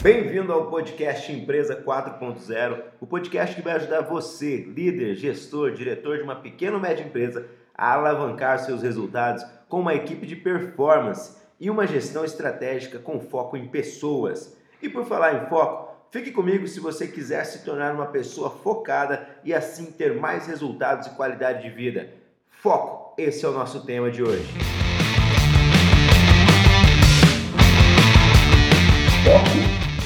Bem-vindo ao podcast Empresa 4.0, o podcast que vai ajudar você, líder, gestor, diretor de uma pequena ou média empresa, a alavancar seus resultados com uma equipe de performance e uma gestão estratégica com foco em pessoas. E por falar em foco, fique comigo se você quiser se tornar uma pessoa focada e assim ter mais resultados e qualidade de vida. Foco, esse é o nosso tema de hoje. Foco,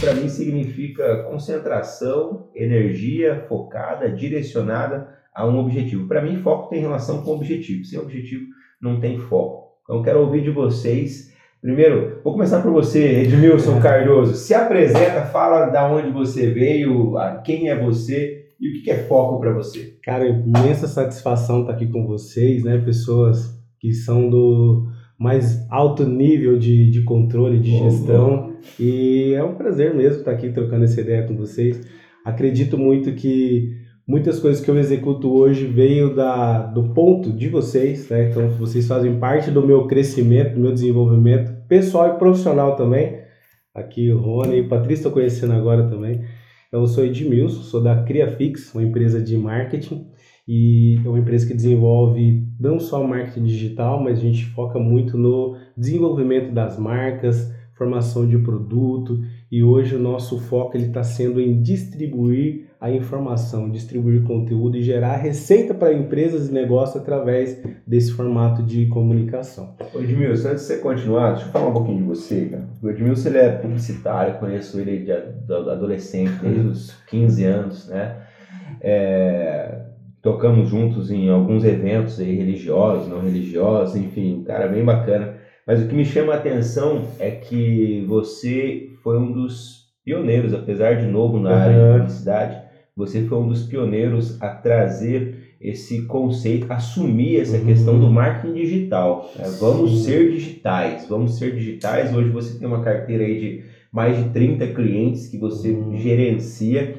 para mim, significa concentração, energia focada, direcionada a um objetivo. Para mim, foco tem relação com objetivo. Sem objetivo, não tem foco. Então, quero ouvir de vocês Primeiro, vou começar por você, Edmilson Cardoso. Se apresenta, fala da onde você veio, quem é você e o que é foco para você. Cara, imensa satisfação estar aqui com vocês, né? Pessoas que são do mais alto nível de, de controle, de gestão. E é um prazer mesmo estar aqui trocando essa ideia com vocês. Acredito muito que muitas coisas que eu executo hoje veio da, do ponto de vocês, né? Então vocês fazem parte do meu crescimento, do meu desenvolvimento pessoal e profissional também. Aqui o Rony e o Patrício estou conhecendo agora também. Então, eu sou Edmilson, sou da CriaFix, uma empresa de marketing e é uma empresa que desenvolve não só marketing digital, mas a gente foca muito no desenvolvimento das marcas, formação de produto e hoje o nosso foco está sendo em distribuir a informação, distribuir conteúdo e gerar receita para empresas e negócios através desse formato de comunicação. Edmilson, antes de você continuar, deixa eu falar um pouquinho de você, cara. O Edmilson ele é publicitário, conheço ele de, adolescente, desde os 15 anos, né? É, tocamos juntos em alguns eventos aí, religiosos, não religiosos, enfim, um cara bem bacana. Mas o que me chama a atenção é que você foi um dos pioneiros, apesar de novo na área de publicidade, você foi um dos pioneiros a trazer esse conceito, assumir essa uhum. questão do marketing digital. Né? Vamos ser digitais, vamos ser digitais. Hoje você tem uma carteira aí de mais de 30 clientes que você uhum. gerencia.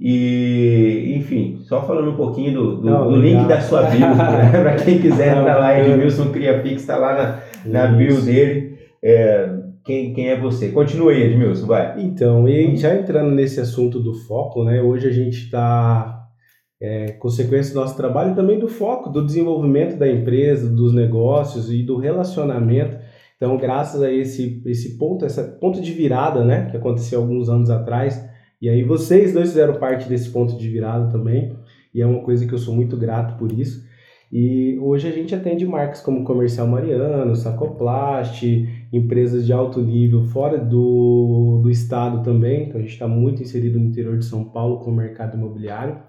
E, enfim, só falando um pouquinho do, do, Não, do link da sua bio, né? para quem quiser entrar lá, Edmilson Criapix está lá na, na bio dele. É, quem, quem é você? Continue aí, Edmilson, vai. Então, e já entrando nesse assunto do foco, né? Hoje a gente está, é, consequência do nosso trabalho também do foco, do desenvolvimento da empresa, dos negócios e do relacionamento. Então, graças a esse, esse ponto, esse ponto de virada, né? Que aconteceu alguns anos atrás. E aí vocês dois fizeram parte desse ponto de virada também. E é uma coisa que eu sou muito grato por isso. E hoje a gente atende marcas como Comercial Mariano, Sacoplast, empresas de alto nível fora do, do estado também. Então a gente está muito inserido no interior de São Paulo com o mercado imobiliário.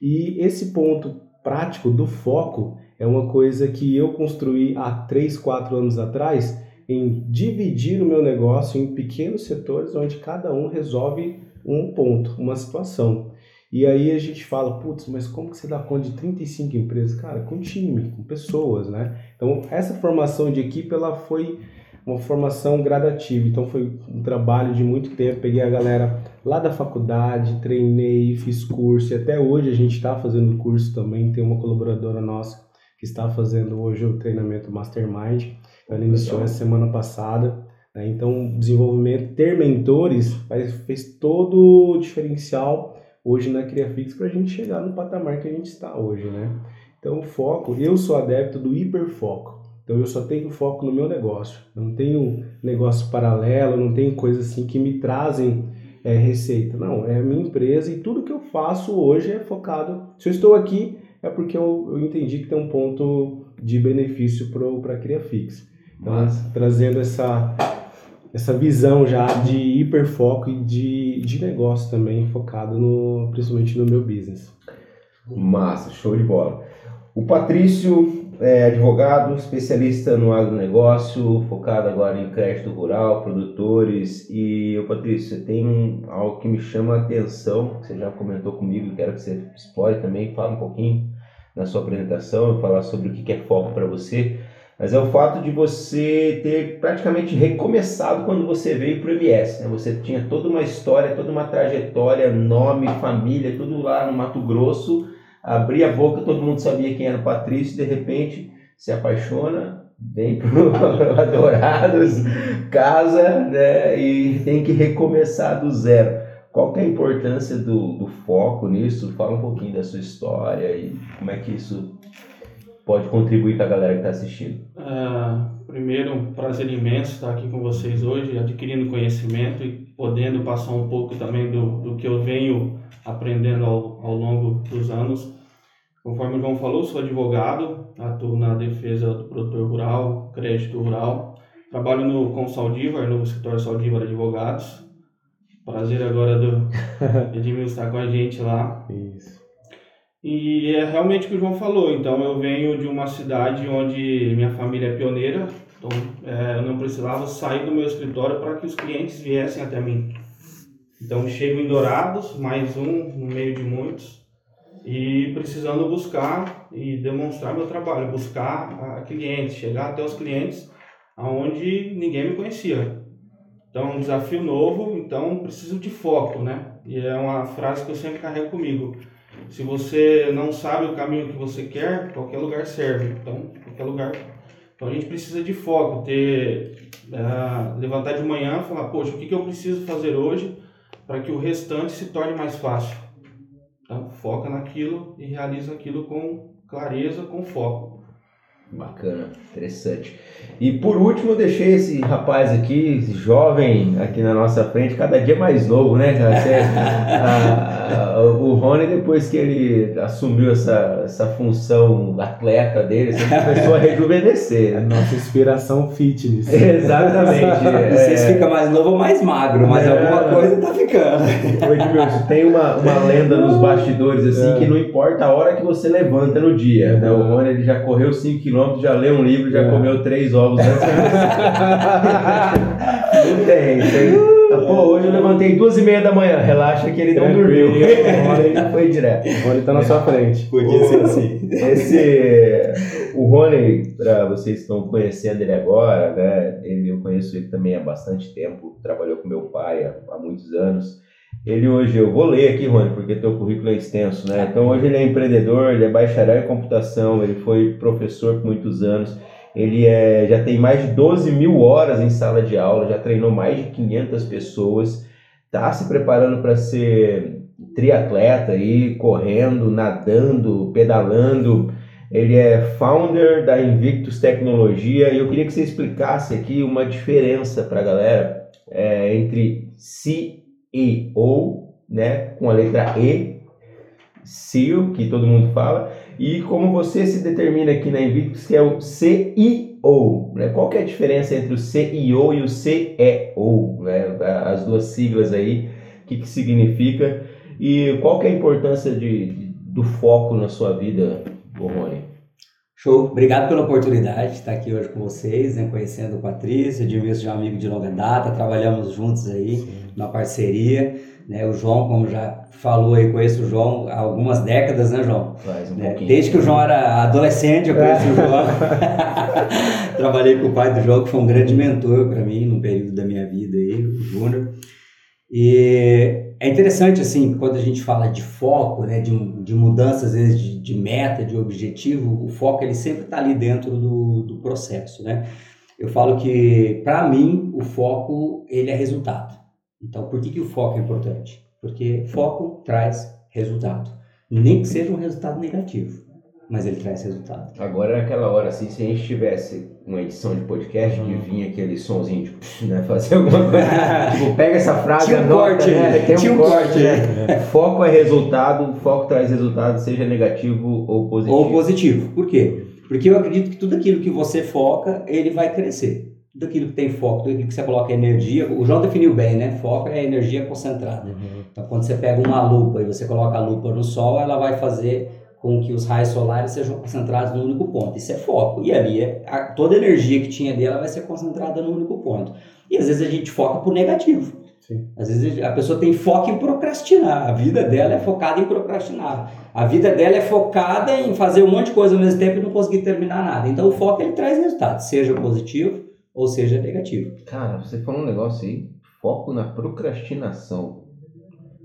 E esse ponto prático do foco é uma coisa que eu construí há 3, 4 anos atrás em dividir o meu negócio em pequenos setores onde cada um resolve um ponto, uma situação. E aí a gente fala, putz, mas como que você dá conta de 35 empresas? Cara, com time, com pessoas, né? Então, essa formação de equipe, ela foi uma formação gradativa. Então, foi um trabalho de muito tempo. Peguei a galera lá da faculdade, treinei, fiz curso. E até hoje a gente está fazendo curso também. Tem uma colaboradora nossa que está fazendo hoje o treinamento Mastermind. Ela iniciou essa semana passada. Né? Então, desenvolvimento, ter mentores fez, fez todo o diferencial hoje na CriaFix para a gente chegar no patamar que a gente está hoje, né? Então, o foco, eu sou adepto do hiperfoco. Então, eu só tenho foco no meu negócio. Não tenho negócio paralelo, não tenho coisas assim que me trazem é, receita. Não, é a minha empresa e tudo que eu faço hoje é focado. Se eu estou aqui, é porque eu, eu entendi que tem um ponto de benefício para a CriaFix. Então, trazendo essa essa visão já de hiperfoco e de, de negócio também, focado no, principalmente no meu business. Massa, show de bola. O Patrício é advogado, especialista no agronegócio, focado agora em crédito rural, produtores. E o Patrício, tem algo que me chama a atenção, que você já comentou comigo, quero que você explore também, fale um pouquinho na sua apresentação, falar sobre o que é foco para você mas é o fato de você ter praticamente recomeçado quando você veio para o MS. Né? Você tinha toda uma história, toda uma trajetória, nome, família, tudo lá no Mato Grosso. Abria a boca, todo mundo sabia quem era o Patrício, de repente se apaixona vem pro Adorados, casa, né, e tem que recomeçar do zero. Qual que é a importância do, do foco nisso? Fala um pouquinho da sua história e como é que isso pode contribuir com a galera que está assistindo. Uh, primeiro, um prazer imenso estar aqui com vocês hoje, adquirindo conhecimento e podendo passar um pouco também do, do que eu venho aprendendo ao, ao longo dos anos. Conforme o João falou, sou advogado, atuo na defesa do produtor rural, crédito rural. Trabalho no, com o Saldivar, no escritório Saldivar Advogados. Prazer agora do Edmilson estar com a gente lá. Isso. E é realmente o que o João falou. Então, eu venho de uma cidade onde minha família é pioneira. Então, é, eu não precisava sair do meu escritório para que os clientes viessem até mim. Então, chego em Dourados, mais um no meio de muitos e precisando buscar e demonstrar meu trabalho, buscar clientes, chegar até os clientes aonde ninguém me conhecia. Então, um desafio novo, então preciso de foco, né? E é uma frase que eu sempre carrego comigo. Se você não sabe o caminho que você quer, qualquer lugar serve. Então, qualquer lugar. Então, a gente precisa de foco, ter uh, levantar de manhã, falar, poxa, o que, que eu preciso fazer hoje para que o restante se torne mais fácil. Então, foca naquilo e realiza aquilo com clareza, com foco. Bacana, interessante. E por último, eu deixei esse rapaz aqui, esse jovem aqui na nossa frente, cada dia mais novo, né? Você, a, a, o Rony, depois que ele assumiu essa, essa função atleta dele, você começou a rejuvenescer. Né? Nossa inspiração fitness. Exatamente. Não sei se fica mais novo ou mais magro, mas é, alguma coisa tá ficando. Edmilson, tem uma, uma lenda nos bastidores assim é. que não importa a hora que você levanta no dia. Né? O Rony ele já correu 5 km quilômetros, já leu um livro, já é. comeu três ovos antes. não tem, tem. Pô, hoje eu levantei duas e meia da manhã. Relaxa que ele não dormiu. Ele foi direto. O Rony tá na sua frente. Podia ser assim. Esse, o Rony, para vocês que estão conhecendo ele agora, né? Ele, eu conheço ele também há bastante tempo. Trabalhou com meu pai há, há muitos anos. Ele hoje, eu vou ler aqui, Rony, porque teu currículo é extenso, né? Então hoje ele é empreendedor, ele é bacharel em computação, ele foi professor por muitos anos, ele é, já tem mais de 12 mil horas em sala de aula, já treinou mais de 500 pessoas, está se preparando para ser triatleta aí, correndo, nadando, pedalando. Ele é founder da Invictus Tecnologia e eu queria que você explicasse aqui uma diferença para a galera é, entre ou, né, com a letra E, CEO, que todo mundo fala, e como você se determina aqui na Invictus, que é o CIO, né? Qual que é a diferença entre o CIO e o CEO, né? As duas siglas aí, o que, que significa e qual que é a importância de, de do foco na sua vida, Rony? Show, obrigado pela oportunidade de estar aqui hoje com vocês, né, conhecendo o Patrício, Edmilson já é um amigo de longa data, trabalhamos juntos aí Sim. na parceria, né, o João, como já falou aí, conheço o João há algumas décadas, né, João? Faz um né, Desde que o João era adolescente, eu conheço o João. Trabalhei com o pai do João, que foi um grande mentor para mim num período da minha vida aí, o Júnior. E é interessante, assim, quando a gente fala de foco, né, de, de mudança, às vezes, de, de meta, de objetivo, o foco ele sempre está ali dentro do, do processo, né? Eu falo que, para mim, o foco ele é resultado. Então, por que, que o foco é importante? Porque foco traz resultado, nem que seja um resultado negativo mas ele traz resultado. Agora é aquela hora, assim, se a gente tivesse uma edição de podcast, uhum. de vir aquele somzinho, tipo, né, fazer alguma coisa, tipo, pega essa frase, Tinha um anota, corte, né, tem Tinha um corte. Né? Foco é resultado, foco traz resultado, seja negativo ou positivo. Ou positivo, por quê? Porque eu acredito que tudo aquilo que você foca, ele vai crescer. Tudo aquilo que tem foco, tudo aquilo que você coloca energia, o João definiu bem, né? Foco é energia concentrada. Uhum. Então, quando você pega uma lupa e você coloca a lupa no sol, ela vai fazer com que os raios solares sejam concentrados no único ponto. Isso é foco. E ali, a, toda a energia que tinha dela vai ser concentrada no único ponto. E às vezes a gente foca por negativo. Sim. Às vezes a pessoa tem foco em procrastinar. A vida dela é focada em procrastinar. A vida dela é focada em fazer um monte de coisa ao mesmo tempo e não conseguir terminar nada. Então o foco ele traz resultado, seja positivo ou seja negativo. Cara, você falou um negócio aí, foco na procrastinação.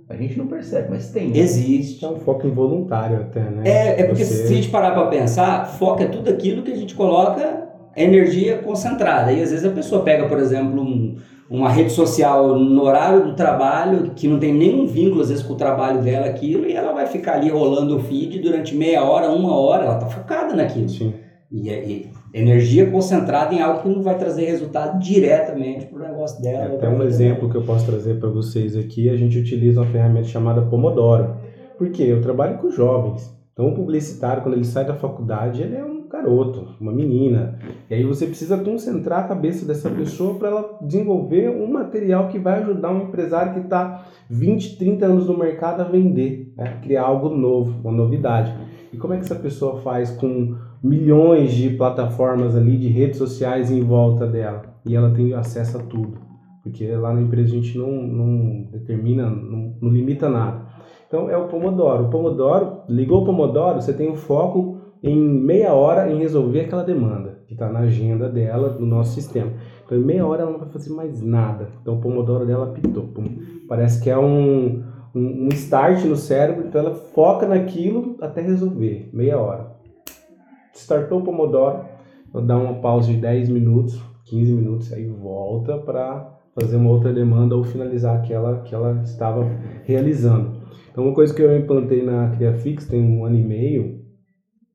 A gente não percebe, mas tem. Né? Existe. É um foco involuntário até, né? É, é porque Você... se a gente parar para pensar, foco é tudo aquilo que a gente coloca energia concentrada. E às vezes a pessoa pega, por exemplo, um, uma rede social no horário do trabalho, que não tem nenhum vínculo, às vezes, com o trabalho dela, aquilo, e ela vai ficar ali rolando o feed durante meia hora, uma hora, ela tá focada naquilo. Sim. E, e energia concentrada em algo que não vai trazer resultado diretamente para o negócio dela. É até um exemplo que eu posso trazer para vocês aqui, a gente utiliza uma ferramenta chamada Pomodoro. Por quê? Eu trabalho com jovens. Então, o publicitário, quando ele sai da faculdade, ele é um garoto, uma menina. E aí você precisa concentrar a cabeça dessa pessoa para ela desenvolver um material que vai ajudar um empresário que está 20, 30 anos no mercado a vender, né? criar algo novo, uma novidade. E como é que essa pessoa faz com milhões de plataformas ali, de redes sociais em volta dela? E ela tem acesso a tudo. Porque lá na empresa a gente não, não determina, não, não limita nada. Então é o Pomodoro. O Pomodoro, ligou o Pomodoro, você tem o foco em meia hora em resolver aquela demanda que está na agenda dela, no nosso sistema. Então em meia hora ela não vai fazer mais nada. Então o Pomodoro dela apitou. Pum. Parece que é um, um, um start no cérebro, então ela foca naquilo até resolver. Meia hora. Startou o Pomodoro, dá uma pausa de 10 minutos, 15 minutos, aí volta para fazer uma outra demanda ou finalizar aquela que ela estava realizando. Então, uma coisa que eu implantei na CriaFix tem um ano e meio,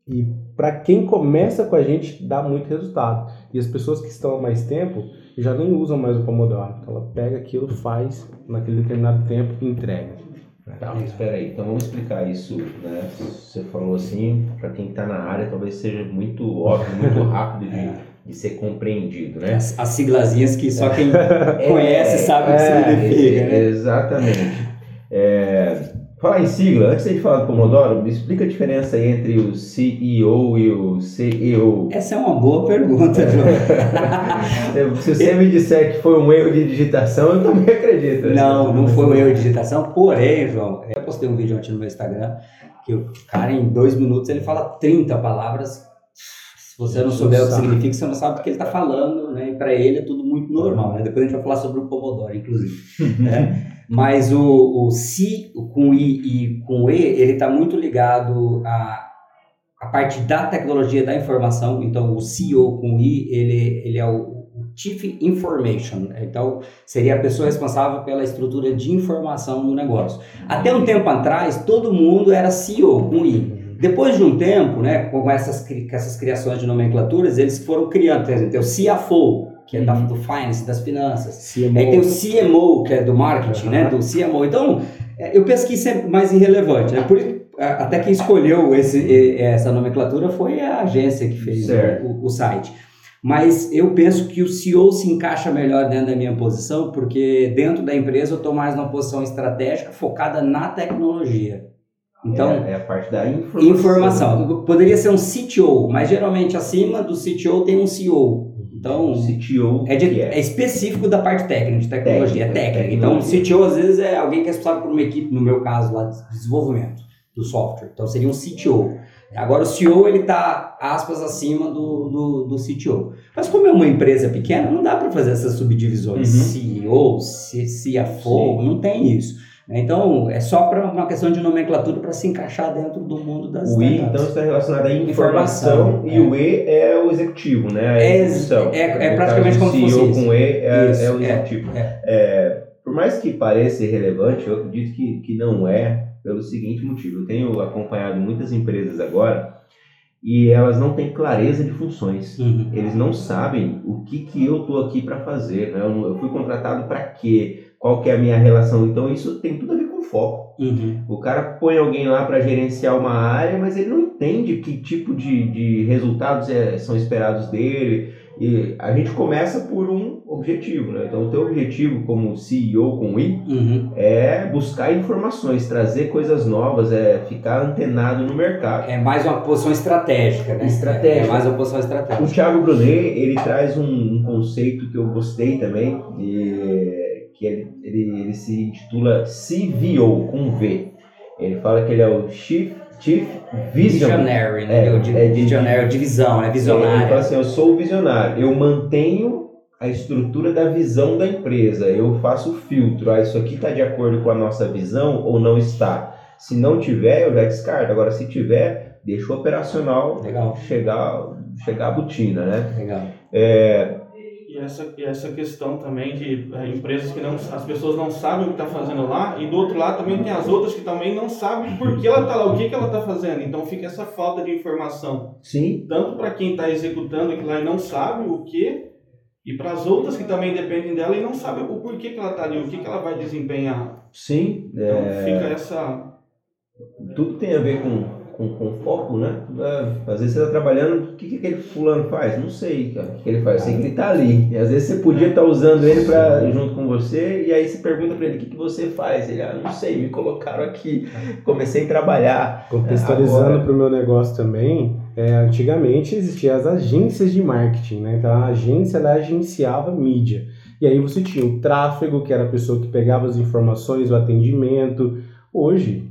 e para quem começa com a gente, dá muito resultado. E as pessoas que estão há mais tempo já nem usam mais o Pomodoro. Então, ela pega aquilo, faz naquele determinado tempo e entrega. Tá, mas espera aí, então vamos explicar isso, né? Você falou assim, para quem está na área, talvez seja muito óbvio, muito rápido de, de ser compreendido, né? As, as siglazinhas que só quem conhece sabe o que É, significa, né? Exatamente. É, falar em sigla, antes de falar do Pomodoro, me explica a diferença entre o CEO e o CEO. Essa é uma boa pergunta, João. Se você me disser que foi um erro de digitação, eu também acredito. Não, não foi um erro de digitação, porém, João, eu postei um vídeo ontem no meu Instagram, que o cara em dois minutos ele fala 30 palavras. Se você não souber o que significa, você não sabe o que ele está falando, né? E para ele é tudo muito normal, né? Depois a gente vai falar sobre o Pomodoro, inclusive. né? Mas o, o si com I e com E, ele está muito ligado à, à parte da tecnologia da informação. Então, o CEO com I, ele, ele é o Chief Information. Então, seria a pessoa responsável pela estrutura de informação no negócio. Até um tempo atrás, todo mundo era CEO com I. Depois de um tempo, né, com essas, com essas criações de nomenclaturas, eles foram criando, tem o CFO, que é da, do finance, das finanças. CMO. Aí tem o CMO, que é do marketing, né? Do CMO. Então, é, eu penso que isso é mais irrelevante, né? Por, até quem escolheu esse, essa nomenclatura foi a agência que fez o, o site. Mas eu penso que o CEO se encaixa melhor dentro da minha posição, porque dentro da empresa eu estou mais numa posição estratégica focada na tecnologia. Então, é, é a parte da informação. informação. Poderia ser um CTO, mas geralmente acima do CTO tem um CEO. Então, CTO é, de- que é específico da parte técnica, de tecnologia, é Técnica, técnica. Então, o tecnologia. CTO às vezes é alguém que é responsável por uma equipe, no meu caso lá, de desenvolvimento do software. Então, seria um CTO. Agora, o CEO, ele está, aspas, acima do, do, do CTO. Mas como é uma empresa pequena, não dá para fazer essas subdivisões. Uhum. CEO, CFO, Sim. não tem isso. Né? Então, é só para uma questão de nomenclatura para se encaixar dentro do mundo das O I, startups. então, está relacionado à informação, Informação, e é. o E é o executivo, né? A É, execução. é- é praticamente como o se CEO fosse com E é, Isso, é o é, executivo. é. É, por mais que pareça irrelevante, eu acredito que, que não é, pelo seguinte motivo. Eu tenho acompanhado muitas empresas agora e elas não têm clareza de funções. Uhum. Eles não sabem o que, que eu estou aqui para fazer. Né? Eu, eu fui contratado para quê? Qual que é a minha relação? Então, isso tem tudo a ver com foco. Uhum. O cara põe alguém lá para gerenciar uma área, mas ele não entende que tipo de, de resultados é- são esperados dele. E a gente começa por um objetivo, né? Então, o teu objetivo como CEO com I Uhum. é buscar informações, trazer coisas novas, é ficar antenado no mercado. É mais uma posição estratégica, né? Estratégica. É mais uma posição O estratégica. Thiago Brunet, ele traz um, um conceito que eu gostei também, e- que ele, ele, ele se intitula CVO, com V. Ele fala que ele é o Chief, Chief Vision. Visionary, né? É, Eu digo é de- visionary, divisão, né? Ele fala Visionário. assim, eu sou o visionário, eu mantenho a estrutura da visão da empresa, eu faço o filtro, ah, isso aqui está de acordo com a nossa visão ou não está. Se não tiver, eu já descarto. Agora, se tiver, deixa o operacional Legal. chegar, chegar à botina, né? Legal. É, E essa, e essa questão também de é, empresas que não, as pessoas não sabem o que está fazendo lá, e do outro lado também tem as outras que também não sabem por que ela está lá, o que, que ela está fazendo. Então fica essa falta de informação, sim, tanto para quem está executando aquilo lá e não sabe o que, e para as outras que também dependem dela e não sabem o porquê que ela está ali, o que, que ela vai desempenhar. sim. Então é, fica essa. tudo tem a ver com, com, com foco, né? É, às vezes você está trabalhando, o que, que aquele fulano faz? Não sei, cara. O que ele faz? Eu sei que ele está ali. E às vezes você podia estar usando ele pra, junto com você, e aí você pergunta para ele o que, que você faz. Ele, ah, não sei, me colocaram aqui, comecei a trabalhar. Contextualizando Agora- para o meu negócio também, é, antigamente existiam as agências de marketing, né? Então a agência ela agenciava mídia. E aí você tinha o tráfego, que era a pessoa que pegava as informações, o atendimento. Hoje,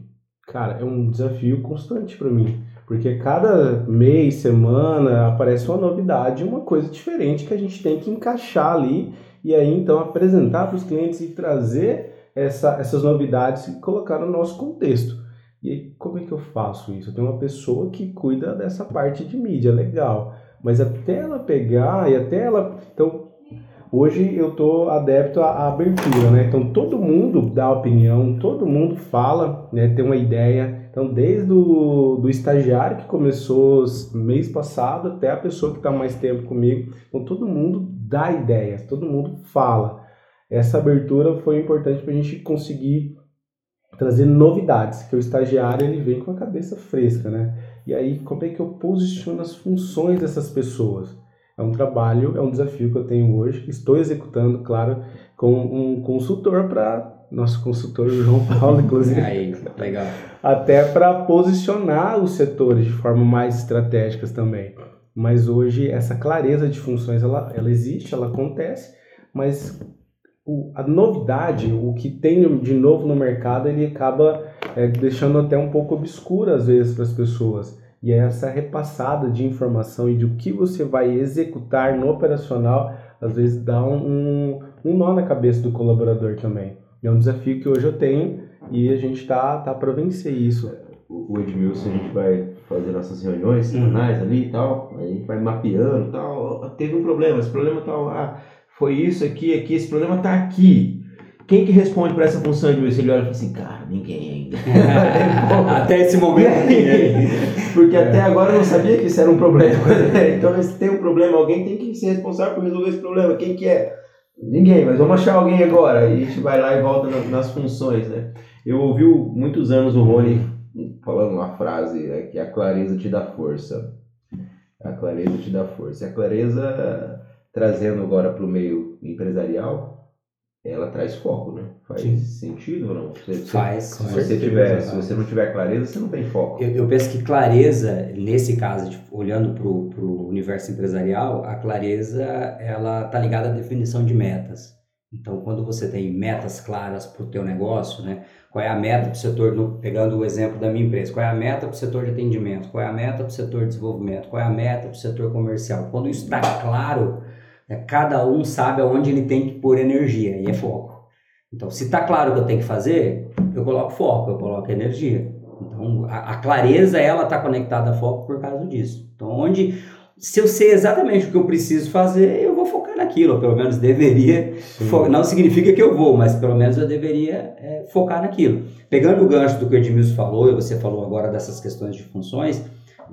cara, é um desafio constante para mim. Porque cada mês, semana, aparece uma novidade, uma coisa diferente que a gente tem que encaixar ali e aí então apresentar para os clientes e trazer essa- essas novidades e colocar no nosso contexto. E como é que eu faço isso? Eu tenho uma pessoa que cuida dessa parte de mídia, legal. Mas até ela pegar e até ela. Então, hoje eu tô adepto à abertura, né? Então, todo mundo dá opinião, todo mundo fala, né? Tem uma ideia. Então, desde o do estagiário que começou mês passado até a pessoa que está mais tempo comigo. Então, todo mundo dá ideias, todo mundo fala. Essa abertura foi importante para a gente conseguir trazer novidades, que o estagiário ele vem com a cabeça fresca, né? E aí, como é que eu posiciono as funções dessas pessoas? É um trabalho, é um desafio que eu tenho hoje, estou executando, claro, com um consultor para nosso consultor João Paulo, inclusive, Aí, legal. até para posicionar os setores de forma mais estratégicas também. Mas hoje essa clareza de funções ela, ela existe, ela acontece, mas o- a novidade, o que tem de novo no mercado, ele acaba é, deixando até um pouco obscuro às vezes para as pessoas. E é essa repassada de informação e de o que você vai executar no operacional, às vezes dá um, um, um nó na cabeça do colaborador também. É um desafio que hoje eu tenho e a gente tá, tá para vencer isso. O Edmilson, a gente vai fazer nossas reuniões semanais ali e tal, aí a gente vai mapeando e tal. Teve um problema, esse problema tal, ah, foi isso aqui, aqui, esse problema tá aqui. Quem que responde para essa função, Edmilson? Ele olha e fala assim, cara, ninguém ainda. Até esse momento. Porque até agora eu não sabia que isso era um problema. né? Então, se tem um problema, alguém tem que ser responsável por resolver esse problema. Quem que é? Ninguém, mas vamos achar alguém agora. E a gente vai lá e volta na- nas funções, né? Eu ouvi muitos anos o Rony falando uma frase é, que a clareza te dá força. A clareza te dá força. E a clareza, trazendo agora para o meio empresarial, ela traz foco, né? Faz Sim. sentido ou não? Você- Faz. se você, tiver, se você não tiver clareza, você não tem foco. Eu, eu penso que clareza, nesse caso, tipo, olhando para o universo empresarial, a clareza ela tá ligada à definição de metas. Então, quando você tem metas claras para o teu negócio, né? Qual é a meta para o setor, no- pegando o exemplo da minha empresa, qual é a meta para o setor de atendimento, qual é a meta para o setor de desenvolvimento, qual é a meta para o setor comercial. Quando isso está claro, cada um sabe aonde ele tem que pôr energia, e é foco. Então, se está claro o que eu tenho que fazer, eu coloco foco, eu coloco energia. Então, a, a clareza, ela está conectada a foco por causa disso. Então, onde, se eu sei exatamente o que eu preciso fazer, eu vou focar naquilo, ou pelo menos deveria. Fo- Não significa que eu vou, mas pelo menos eu deveria é, focar naquilo. Pegando o gancho do que o Edmilson falou, e você falou agora dessas questões de funções,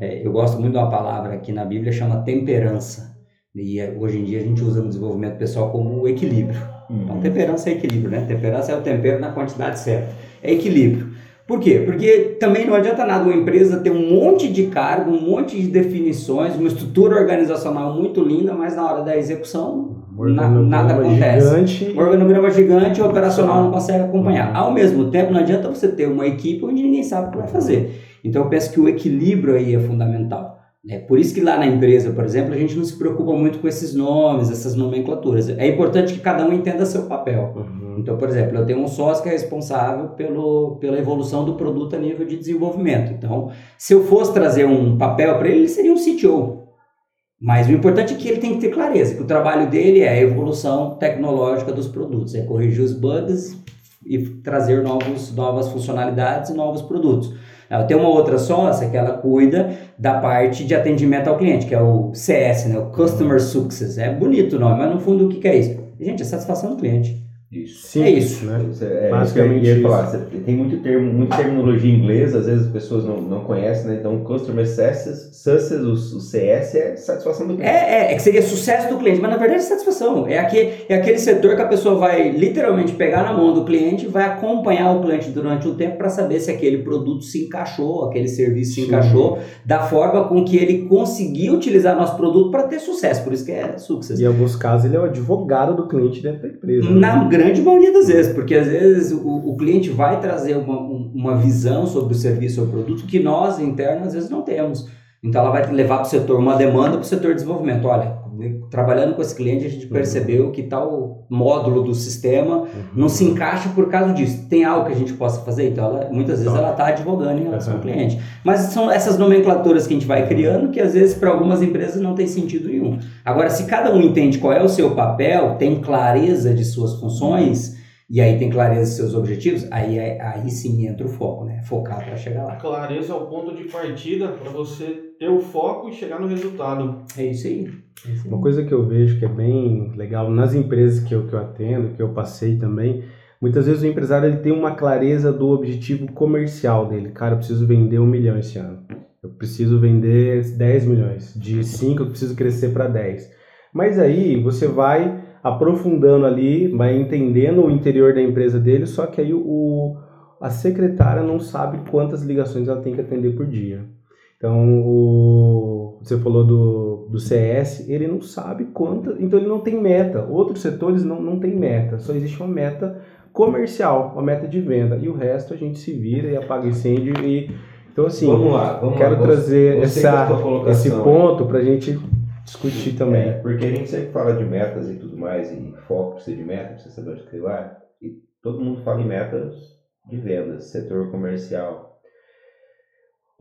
é, eu gosto muito de uma palavra que na Bíblia chama temperança. E é, hoje em dia a gente usa no desenvolvimento pessoal como o equilíbrio. Então, temperança é equilíbrio, né? Temperança é o tempero na quantidade certa. É equilíbrio. Por quê? Porque também não adianta nada uma empresa ter um monte de cargo, um monte de definições, uma estrutura organizacional muito linda, mas na hora da execução na- nada acontece. Gigante, um organograma gigante, o operacional não consegue acompanhar. Ao mesmo tempo, não adianta você ter uma equipe onde ninguém sabe o que vai fazer. Então, eu penso que o equilíbrio aí é fundamental. É por isso que lá na empresa, por exemplo, a gente não se preocupa muito com esses nomes, essas nomenclaturas. É importante que cada um entenda seu papel. Uhum. Então, por exemplo, eu tenho um sócio que é responsável pelo, pela evolução do produto a nível de desenvolvimento. Então, se eu fosse trazer um papel para ele, ele seria um CTO. Mas o importante é que ele tem que ter clareza, que o trabalho dele é a evolução tecnológica dos produtos, é corrigir os bugs e trazer novos, novas funcionalidades e novos produtos. Eu tenho uma outra sócia que ela cuida da parte de atendimento ao cliente, que é o CS, né? o Customer Success. É bonito o nome, mas no fundo o que, que é isso? Gente, é satisfação do cliente. Isso. Sim, É isso. Né? É, Basicamente isso que eu ia isso. falar. Você tem muito termo, muita terminologia em inglês, às vezes as pessoas não, não conhecem, né? Então, Customer Success, success o, o CS é satisfação do É, cliente. é, é que seria sucesso do cliente, mas na verdade é satisfação. É, aquele, é aquele setor que a pessoa vai literalmente pegar na mão do cliente e vai acompanhar o cliente durante um tempo para saber se aquele produto se encaixou, aquele serviço se Sim. encaixou, da forma com que ele conseguiu utilizar nosso produto para ter sucesso. Por isso que é success. E em alguns casos ele é o advogado do cliente dentro da empresa. né? Grande maioria das vezes, porque às vezes o, o cliente vai trazer uma, um- uma visão sobre o serviço ou produto que nós, internos, às vezes não temos. Então ela vai levar para o setor uma demanda para o setor de desenvolvimento. Olha, trabalhando com esse cliente, a gente Uhum. percebeu que tal módulo do sistema não se encaixa por causa disso. Tem algo que a gente possa fazer? Então, ela- muitas vezes Tá. ela está advogando em relação ao Uhum. cliente. Mas são essas nomenclaturas que a gente vai criando que às vezes para algumas empresas não tem sentido nenhum. Agora, se cada um entende qual é o seu papel, tem clareza de suas funções e aí tem clareza de seus objetivos, aí, aí, aí sim entra o foco, né? Focar para chegar A lá. clareza é o ponto de partida para você ter o foco e chegar no resultado. É isso aí. É isso aí. Uma coisa que eu vejo que é bem legal nas empresas que eu, que eu atendo, que eu passei também, muitas vezes o empresário ele tem uma clareza do objetivo comercial dele. Cara, eu preciso vender um milhão esse ano. Eu preciso vender 10 milhões. De 5 eu preciso crescer para 10. Mas aí você vai aprofundando ali, vai entendendo o interior da empresa dele, só que aí o, a secretária não sabe quantas ligações ela tem que atender por dia. Então, o, você falou do, do CS, ele não sabe quanto, então ele não tem meta. Outros setores não, não tem meta, só existe uma meta comercial, uma meta de venda. E o resto a gente se vira e apaga incêndio. E, então, assim, vamos lá, vamos quero lá. Trazer você essa, esse aí. ponto para a gente discutir também. É, porque a gente sempre fala de metas e tudo mais, e foco precisa de meta, precisa saber onde vai. E todo mundo fala em metas de vendas, setor comercial.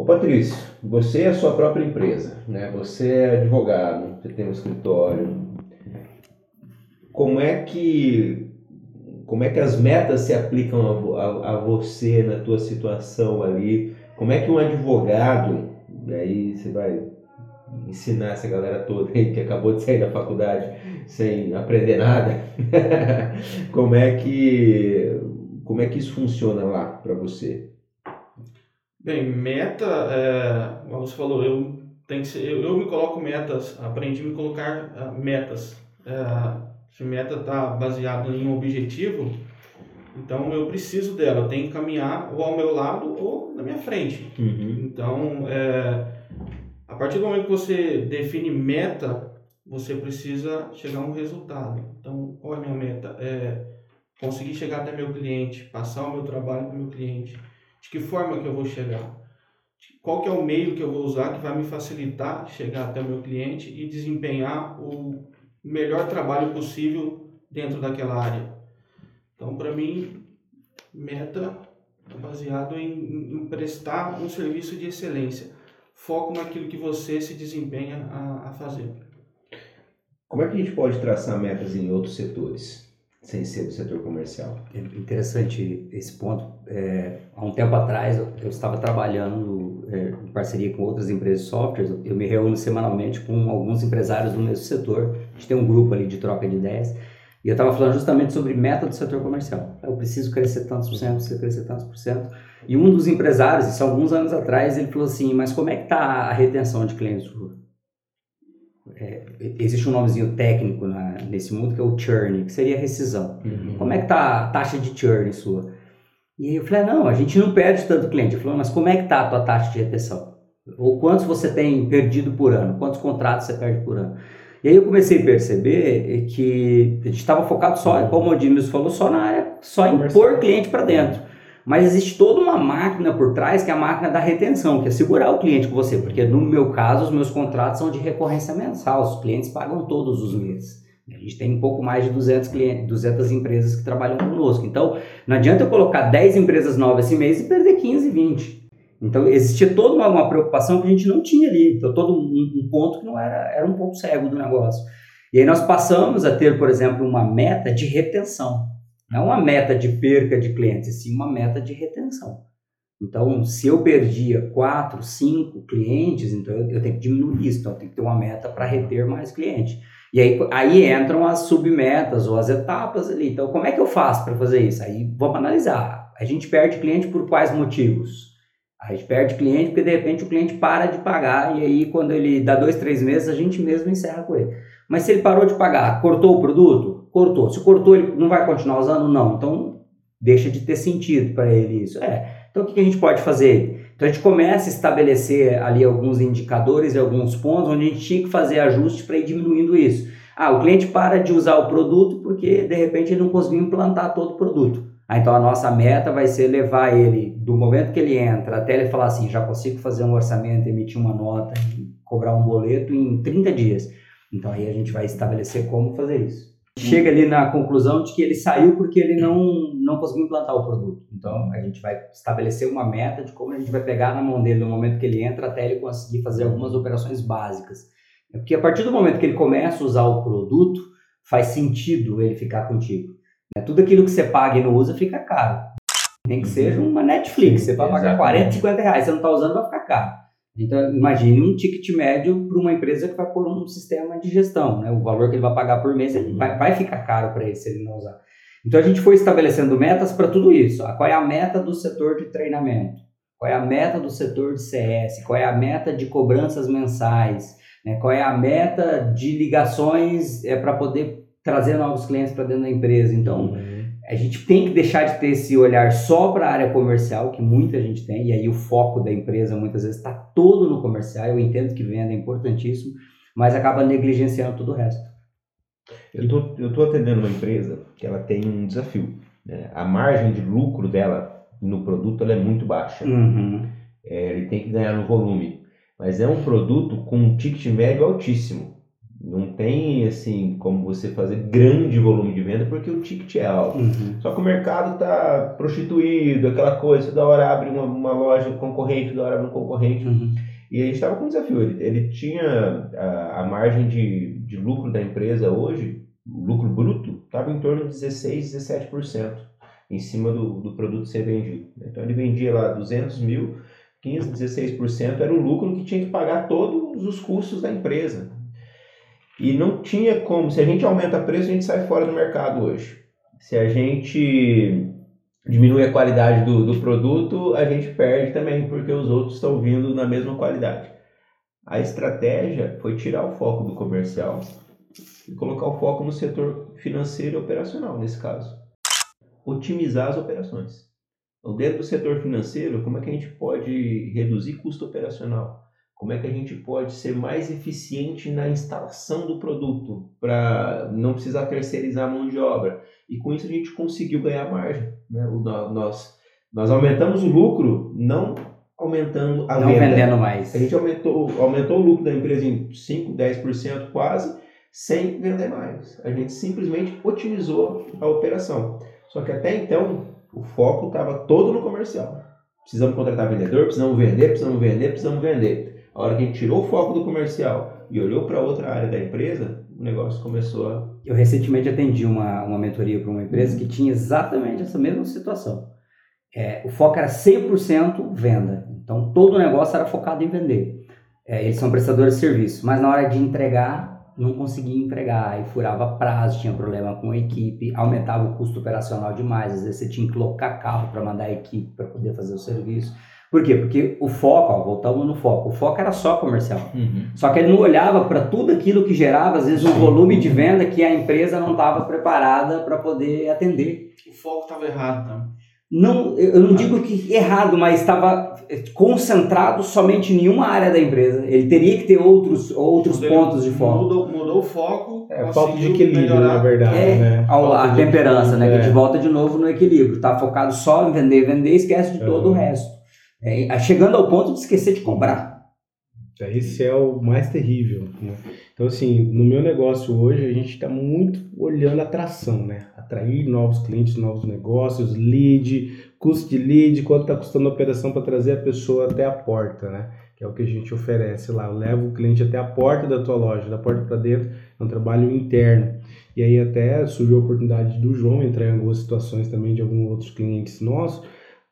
Ô Patrício, você é a sua própria empresa, né? Você é advogado, você tem um escritório. Como é que como é que as metas se aplicam a, a, a você na tua situação ali? Como é que um advogado, aí você vai ensinar essa galera toda aí que acabou de sair da faculdade sem aprender nada. como é que como é que isso funciona lá para você? Bem, meta, é, como você falou, eu, tenho que ser, eu, eu me coloco metas, aprendi a me colocar ah, metas. É, se meta está baseada em um objetivo, então eu preciso dela, eu tenho que caminhar ou ao meu lado ou na minha frente. Então, é, a partir do momento que você define meta, você precisa chegar a um resultado. Então, qual é a minha meta? É conseguir chegar até meu cliente, passar o meu trabalho para o meu cliente. De que forma que eu vou chegar? Qual que é o meio que eu vou usar que vai me facilitar chegar até o meu cliente e desempenhar o melhor trabalho possível dentro daquela área? Então, para mim, meta é baseado em- em prestar um serviço de excelência. Foco naquilo que você se desempenha a, a fazer. Como é que a gente pode traçar metas em outros setores, sem ser do setor comercial? É interessante esse ponto. É, há um tempo atrás, eu, estava trabalhando é, em parceria com outras empresas de software. Eu, me reúno semanalmente com alguns empresários do mesmo setor. A gente tem um grupo ali de troca de ideias. E eu estava falando justamente sobre meta do setor comercial. Eu preciso crescer tantos por cento, preciso crescer tantos por cento. E um dos empresários, isso alguns anos atrás, ele falou assim, mas como é que está a retenção de clientes? É, existe um nomezinho técnico na, nesse mundo que é o churn, que seria rescisão. Como é que tá a taxa de churn sua? E aí eu falei, ah, não, a gente não perde tanto cliente. Ele falou, mas como é que tá a tua taxa de retenção? Ou quantos você tem perdido por ano? Quantos contratos você perde por ano? E aí eu comecei a perceber que a gente estava focado só, como o Dimas falou, só na área, só em pôr cliente para dentro. Mas existe toda uma máquina por trás, que é a máquina da retenção, que é segurar o cliente com você. Porque no meu caso, os meus contratos são de recorrência mensal, os clientes pagam todos os meses. A gente tem um pouco mais de 200, clientes, 200 empresas que trabalham conosco. Então, não adianta eu colocar 10 empresas novas esse mês e perder 15, 20. Então, existia toda uma, uma preocupação que a gente não tinha ali. Então, todo um, um ponto que não era, era um ponto cego do negócio. E aí nós passamos a ter, por exemplo, uma meta de retenção. Não uma meta de perca de clientes, sim uma meta de retenção. Então, se eu perdia quatro, cinco clientes, então eu, eu tenho que diminuir isso, então eu tenho que ter uma meta para reter mais clientes. E aí, aí entram as submetas ou as etapas ali. Então, como é que eu faço para fazer isso? Aí vamos analisar. A gente perde cliente por quais motivos? A gente perde cliente porque de repente o cliente para de pagar e aí quando ele dá dois, três meses a gente mesmo encerra com ele. Mas se ele parou de pagar, cortou o produto? Cortou. Se cortou, ele não vai continuar usando? Não. Então deixa de ter sentido para ele isso. É. Então o que a gente pode fazer? Então a gente começa a estabelecer ali alguns indicadores e alguns pontos onde a gente tinha que fazer ajuste para ir diminuindo isso. Ah, o cliente para de usar o produto porque de repente ele não conseguiu implantar todo o produto. Ah, então a nossa meta vai ser levar ele do momento que ele entra até ele falar assim, já consigo fazer um orçamento, emitir uma nota, cobrar um boleto em 30 dias. Então aí a gente vai estabelecer como fazer isso chega ali na conclusão de que ele saiu porque ele não, não conseguiu implantar o produto. Então, a gente vai estabelecer uma meta de como a gente vai pegar na mão dele no momento que ele entra até ele conseguir fazer algumas operações básicas. É porque a partir do momento que ele começa a usar o produto, faz sentido ele ficar contigo. Né? Tudo aquilo que você paga e não usa fica caro. Nem que seja uma Netflix, você vai pagar 40, 50 reais, você não está usando, vai ficar caro. Então, imagine um ticket médio para uma empresa que vai pôr um sistema de gestão. Né? O valor que ele vai pagar por mês ele vai, vai ficar caro para ele se ele não usar. Então, a gente foi estabelecendo metas para tudo isso. Qual é a meta do setor de treinamento? Qual é a meta do setor de CS? Qual é a meta de cobranças mensais? Né? Qual é a meta de ligações é, para poder trazer novos clientes para dentro da empresa? Então, uhum a gente tem que deixar de ter esse olhar só para a área comercial, que muita gente tem, e aí o foco da empresa muitas vezes está todo no comercial. Eu entendo que venda é importantíssimo, mas acaba negligenciando todo o resto. Eu tô, eu tô atendendo uma empresa que ela tem um desafio. Né? A margem de lucro dela no produto ela é muito baixa. Uhum. É, ele tem que ganhar no volume. Mas é um produto com um ticket médio altíssimo. Não tem assim como você fazer grande volume de venda porque o ticket é alto. Uhum. Só que o mercado está prostituído, aquela coisa, da hora abre uma, uma loja concorrente, da hora abre um concorrente. Uhum. E a gente estava com um desafio. Ele, ele tinha a, a, margem de, de lucro da empresa hoje, o lucro bruto, estava em torno de 16, 17% em cima do, do produto ser vendido. Então ele vendia lá 200 mil, 15, 16% era o lucro que tinha que pagar todos os custos da empresa. E não tinha como, se a gente aumenta preço, a gente sai fora do mercado hoje. Se a gente diminui a qualidade do, do produto, a gente perde também, porque os outros estão vindo na mesma qualidade. A estratégia foi tirar o foco do comercial e colocar o foco no setor financeiro e operacional, nesse caso. Otimizar as operações. Então, dentro do setor financeiro, como é que a gente pode reduzir custo operacional? Como é que a gente pode ser mais eficiente na instalação do produto para não precisar terceirizar a mão de obra? E com isso a gente conseguiu ganhar margem. Né? O, nós, nós aumentamos o lucro, não aumentando a não venda. Não vendendo mais. A gente aumentou, aumentou o lucro da empresa em 5, 10% quase, sem vender mais. A gente simplesmente otimizou a operação. Só que até então o foco estava todo no comercial. Precisamos contratar vendedor, precisamos vender, precisamos vender, precisamos vender. A hora que a gente tirou o foco do comercial e olhou para outra área da empresa, o negócio começou a. Eu recentemente atendi uma, uma mentoria para uma empresa que tinha exatamente essa mesma situação. É, o foco era 100% venda. Então todo o negócio era focado em vender. É, eles são prestadores de serviço, mas na hora de entregar, não conseguia entregar, aí furava prazo, tinha problema com a equipe, aumentava o custo operacional demais. Às vezes você tinha que locar carro para mandar a equipe para poder fazer o serviço. Por quê? Porque o foco, ó, voltamos no foco, o foco era só comercial. Uhum. Só que ele não olhava para tudo aquilo que gerava, às vezes, um volume de venda que a empresa não estava preparada para poder atender. O foco estava errado, tá? Não, eu não digo que errado, mas estava concentrado somente em uma área da empresa. Ele teria que ter outros, outros pontos de foco. Mudou, mudou o foco. É, falta de equilíbrio, melhorar. na verdade. É, né? a, a temperança, né? É. Que de volta de novo no equilíbrio. Tá focado só em vender, vender, esquece de todo o resto. É, chegando ao ponto de esquecer de cobrar. Esse é o mais terrível. Né? Então, assim, no meu negócio hoje, a gente está muito olhando atração, né? Atrair novos clientes, novos negócios, lead, custo de lead, quanto está custando a operação para trazer a pessoa até a porta, né? Que é o que a gente oferece lá. Eu levo o cliente até a porta da tua loja, da porta para dentro, é um trabalho interno. E aí até surgiu a oportunidade do João entrar em algumas situações também de alguns outros clientes nossos,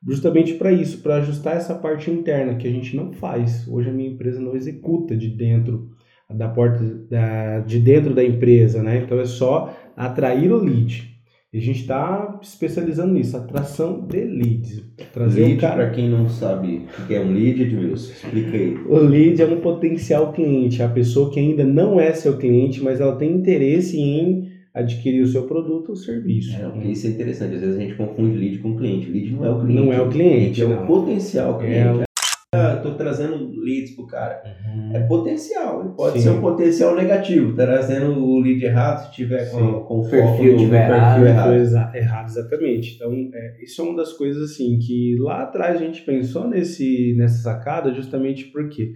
justamente para isso, para ajustar essa parte interna que a gente não faz. Hoje a minha empresa não executa de dentro da porta da, de dentro da empresa, né? Então é só atrair o lead. E a gente está especializando nisso, atração de leads. Trazer lead, um cara... para quem não sabe o que é um lead, Edmilson, explica aí. O lead é um potencial cliente, a pessoa que ainda não é seu cliente, mas ela tem interesse em adquirir o seu produto ou serviço. É, isso é interessante, às vezes a gente confunde lead com cliente. Lead não é o cliente. Não é o cliente, é o potencial cliente. É estou trazendo leads pro cara. Uhum. É potencial. Ele pode Sim. ser um potencial negativo, trazendo o lead errado se tiver com, com o perfil, no, perfil errado. errado. errado. Exatamente. Então, é, isso é uma das coisas assim que lá atrás a gente pensou nesse, nessa sacada justamente porque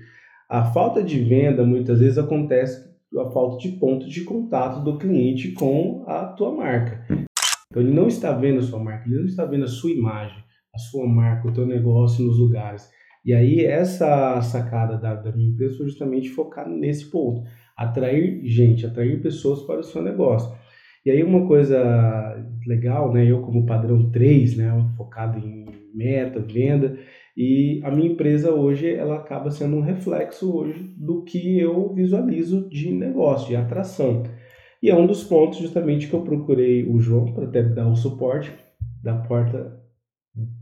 a falta de venda muitas vezes acontece a falta de ponto de contato do cliente com a tua marca. Então ele não está vendo a sua marca, ele não está vendo a sua imagem, a sua marca, o teu negócio nos lugares. E aí, essa sacada da, da minha empresa foi justamente focar nesse ponto. Atrair gente, atrair pessoas para o seu negócio. E aí, uma coisa legal, né? Eu, como padrão 3, né? Focado em meta, venda. E a minha empresa hoje, ela acaba sendo um reflexo hoje do que eu visualizo de negócio, de atração. E é um dos pontos justamente que eu procurei o João para até dar o suporte da porta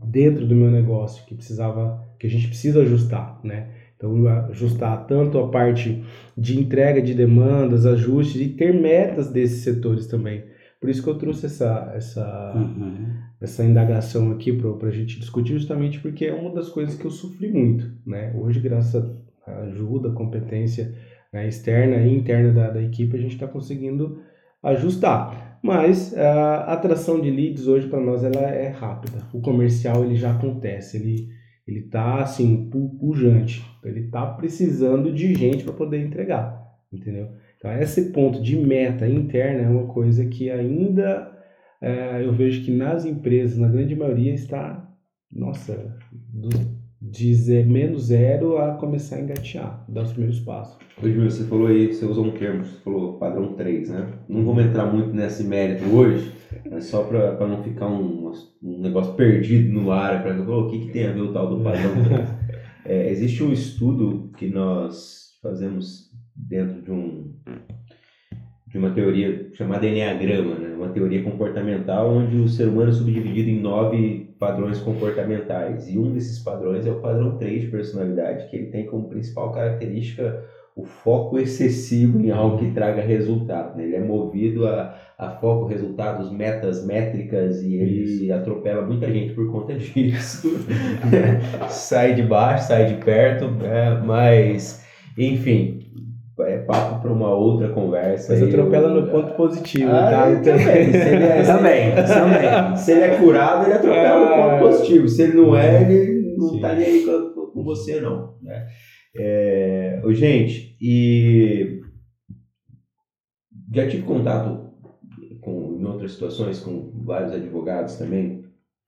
dentro do meu negócio que precisava que a gente precisa ajustar, né? Então ajustar tanto a parte de entrega de demandas, ajustes e ter metas desses setores também. Por isso que eu trouxe essa essa uhum. Essa indagação aqui para a gente discutir justamente porque é uma das coisas que eu sofri muito, né? Hoje graças à ajuda, competência né, externa e interna da, da equipe a gente está conseguindo ajustar. Mas a atração de leads hoje para nós ela é rápida. O comercial ele já acontece, ele ele tá assim pujante, ele tá precisando de gente para poder entregar, entendeu? Então esse ponto de meta interna é uma coisa que ainda é, eu vejo que nas empresas, na grande maioria está, nossa, do, de menos zero a começar a engatear, dar os primeiros passos. Hoje você falou aí, você usou um termo, você falou padrão 3, né? Não vamos entrar muito nesse mérito hoje, mas só para não ficar um, um negócio perdido no ar, para o que, que tem a ver o tal do padrão 3? é, existe um estudo que nós fazemos dentro de um de uma teoria chamada Enneagrama, né? uma teoria comportamental onde o ser humano é subdividido em nove padrões comportamentais. E um desses padrões é o padrão 3 de personalidade, que ele tem como principal característica o foco excessivo em algo que traga resultado. Né? Ele é movido a, a foco, resultados, metas, métricas e ele Isso. atropela muita gente por conta disso. sai de baixo, sai de perto, né? mas enfim, papo para uma outra conversa. Mas atropela eu... no ponto positivo, ah, tá? Também, se ele é, também, também. Se ele é curado, ele atropela ah, no ponto positivo. Se ele não é, ele não está nem aí com, com, você, não. Né? É, gente, e já tive contato com, em outras situações com vários advogados também.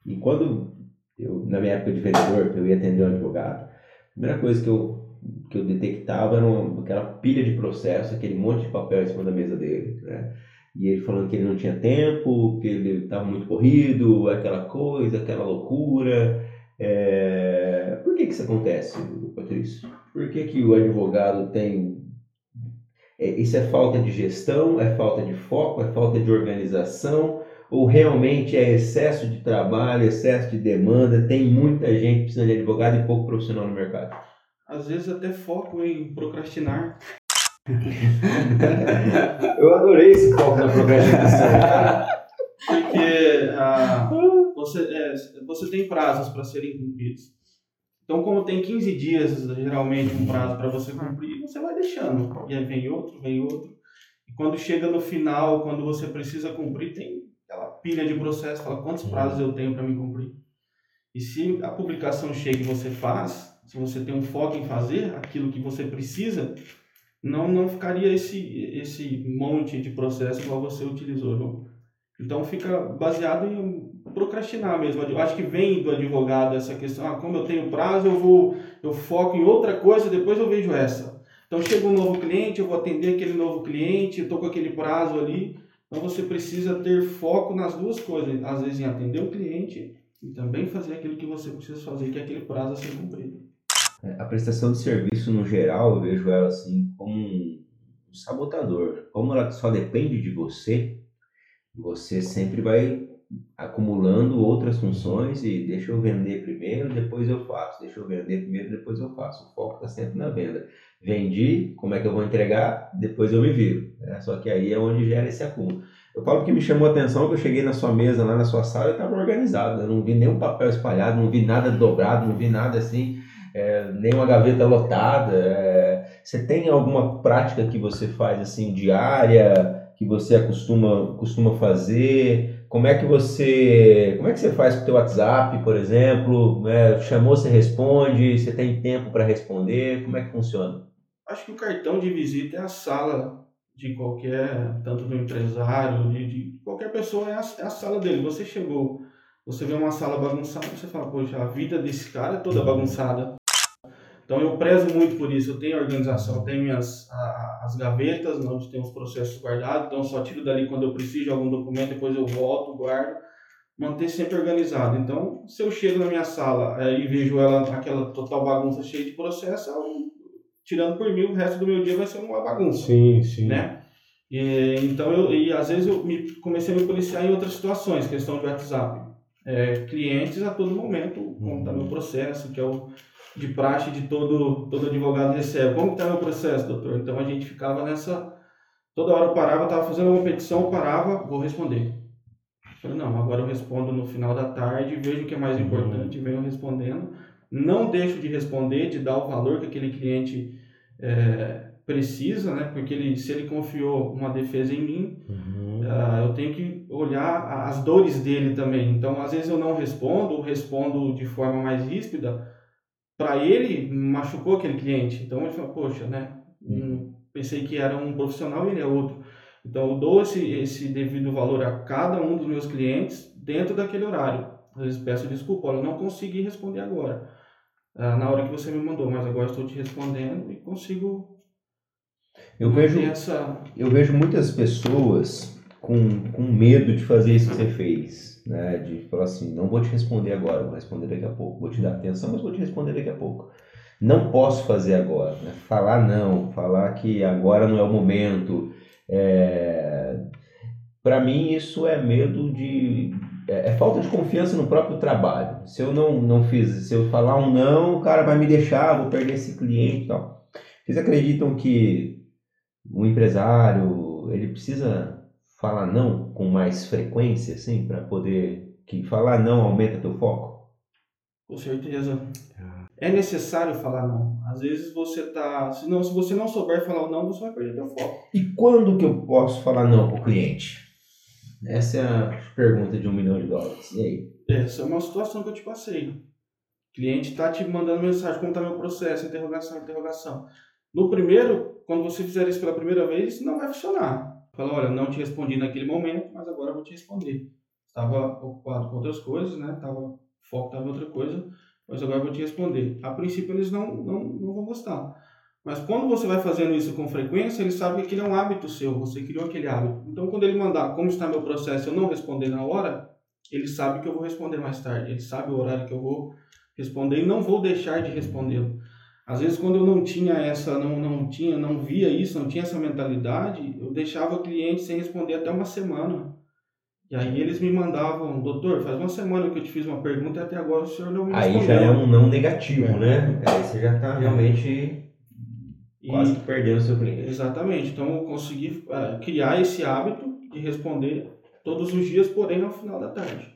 E quando eu, na minha época de vendedor, eu ia atender um advogado, a primeira coisa que eu que eu detectava era uma, aquela pilha de processo, aquele monte de papel em cima da mesa dele, né? E ele falando que ele não tinha tempo, que ele estava muito corrido, aquela coisa, aquela loucura. É... Por que, que isso acontece, Patrício? Por que, que o advogado tem. É, isso é falta de gestão, é falta de foco, é falta de organização, ou realmente é excesso de trabalho, excesso de demanda, tem muita gente precisando de advogado e pouco profissional no mercado? Às vezes até foco em procrastinar. Eu adorei esse foco na procrastinação. Porque ah, você, é, você tem prazos para serem cumpridos. Então, como tem 15 dias, geralmente, um prazo para você cumprir, você vai deixando. E aí vem outro, vem outro. E quando chega no final, quando você precisa cumprir, tem aquela pilha de processo, fala quantos prazos eu tenho para me cumprir. E se a publicação chega e você faz, se você tem um foco em fazer aquilo que você precisa, não não ficaria esse esse monte de processo igual você utilizou. Então fica baseado em procrastinar mesmo. Eu acho que vem do advogado essa questão, ah, como eu tenho prazo, eu vou eu foco em outra coisa, depois eu vejo essa. Então chega um novo cliente, eu vou atender aquele novo cliente, estou com aquele prazo ali. Então você precisa ter foco nas duas coisas, às vezes em atender o cliente e também fazer aquilo que você precisa fazer, que é aquele prazo a ser cumprido. É, a prestação de serviço, no geral, eu vejo ela assim como um sabotador. Como ela só depende de você, você sempre vai acumulando outras funções e deixa eu vender primeiro, depois eu faço. Deixa eu vender primeiro, depois eu faço. O foco está sempre na venda. Vendi, como é que eu vou entregar? Depois eu me viro. Né? Só que aí é onde gera esse acúmulo. Eu falo que me chamou a atenção que eu cheguei na sua mesa, lá na sua sala, e estava organizado. Eu não vi nenhum papel espalhado, não vi nada dobrado, não vi nada assim, é, nenhuma gaveta lotada. É, você tem alguma prática que você faz assim diária, que você costuma, costuma fazer? Como é que você, como é que você faz com o teu WhatsApp, por exemplo? É, chamou, você responde? Você tem tempo para responder? Como é que funciona? Acho que o cartão de visita é a sala de qualquer, tanto do empresário, de, de qualquer pessoa, é a, é a, sala dele. Você chegou, você vê uma sala bagunçada, você fala, poxa, a vida desse cara é toda bagunçada. Então eu prezo muito por isso, eu tenho organização, eu tenho minhas, a, as gavetas, onde tem os processos guardados, então eu só tiro dali quando eu preciso de algum documento, depois eu volto, guardo, manter sempre organizado. Então, se eu chego na minha sala é, e vejo ela, aquela total bagunça cheia de processo, eu tirando por mim, o resto do meu dia vai ser uma bagunça. Sim, sim. Né? E, então, eu, e às vezes eu me, comecei a me policiar em outras situações, questão de WhatsApp. É, clientes a todo momento, está meu processo, que é o de praxe de todo, todo advogado recebe. Como está meu processo, doutor? Então a gente ficava nessa. Toda hora eu parava, estava fazendo uma petição, eu parava, vou responder. Eu falei, não, agora eu respondo no final da tarde, vejo o que é mais uhum. importante, venho respondendo não deixo de responder, de dar o valor que aquele cliente é, precisa, né? Porque ele, se ele confiou uma defesa em mim, uhum. uh, eu tenho que olhar as dores dele também. Então, às vezes eu não respondo, respondo de forma mais ríspida. Para ele, machucou aquele cliente. Então, ele fala, poxa, né? Uhum. Pensei que era um profissional e ele é outro. Então, eu dou esse, esse devido valor a cada um dos meus clientes dentro daquele horário. Às vezes peço desculpa, olha, eu não consegui responder agora ah, na hora que você me mandou, mas agora estou te respondendo e consigo. Eu vejo, essa... eu vejo muitas pessoas com, com medo de fazer isso que você fez, né? De falar assim, não vou te responder agora, vou responder daqui a pouco, vou te dar atenção, mas vou te responder daqui a pouco. Não posso fazer agora, né? Falar não, falar que agora não é o momento. É... Para mim isso é medo de é, é, falta de confiança no próprio trabalho. Se eu não, não fiz, se eu falar um não, o cara vai me deixar, vou perder esse cliente e tal. Vocês acreditam que o empresário, ele precisa falar não com mais frequência, assim, para poder, que falar não aumenta teu foco? Com certeza. É necessário falar não. Às vezes você tá, se não, se você não souber falar não, você vai perder teu foco. E quando que eu posso falar não pro cliente? Essa é a pergunta de um milhão de dólares. E aí? Essa é uma situação que eu te passei. O cliente está te mandando mensagem, como está meu processo, interrogação, interrogação. No primeiro, quando você fizer isso pela primeira vez, não vai funcionar. Fala, olha, não te respondi naquele momento, mas agora eu vou te responder. Estava ocupado com outras coisas, né? Tava, foco estava em outra coisa, mas agora eu vou te responder. A princípio, eles não, não, não vão gostar. Mas quando você vai fazendo isso com frequência, ele sabe que aquele é um hábito seu, você criou aquele hábito. Então, quando ele mandar como está meu processo eu não responder na hora, ele sabe que eu vou responder mais tarde, ele sabe o horário que eu vou responder e não vou deixar de respondê-lo. Às vezes, quando eu não tinha essa, não, não tinha, não via isso, não tinha essa mentalidade, eu deixava o cliente sem responder até uma semana. E aí eles me mandavam, doutor, faz uma semana que eu te fiz uma pergunta e até agora o senhor não me respondeu. Aí já é um não negativo, né? Aí você já está realmente Quase que perdeu o seu cliente. Exatamente. Então eu consegui uh, criar esse hábito de responder todos os dias, porém ao final da tarde.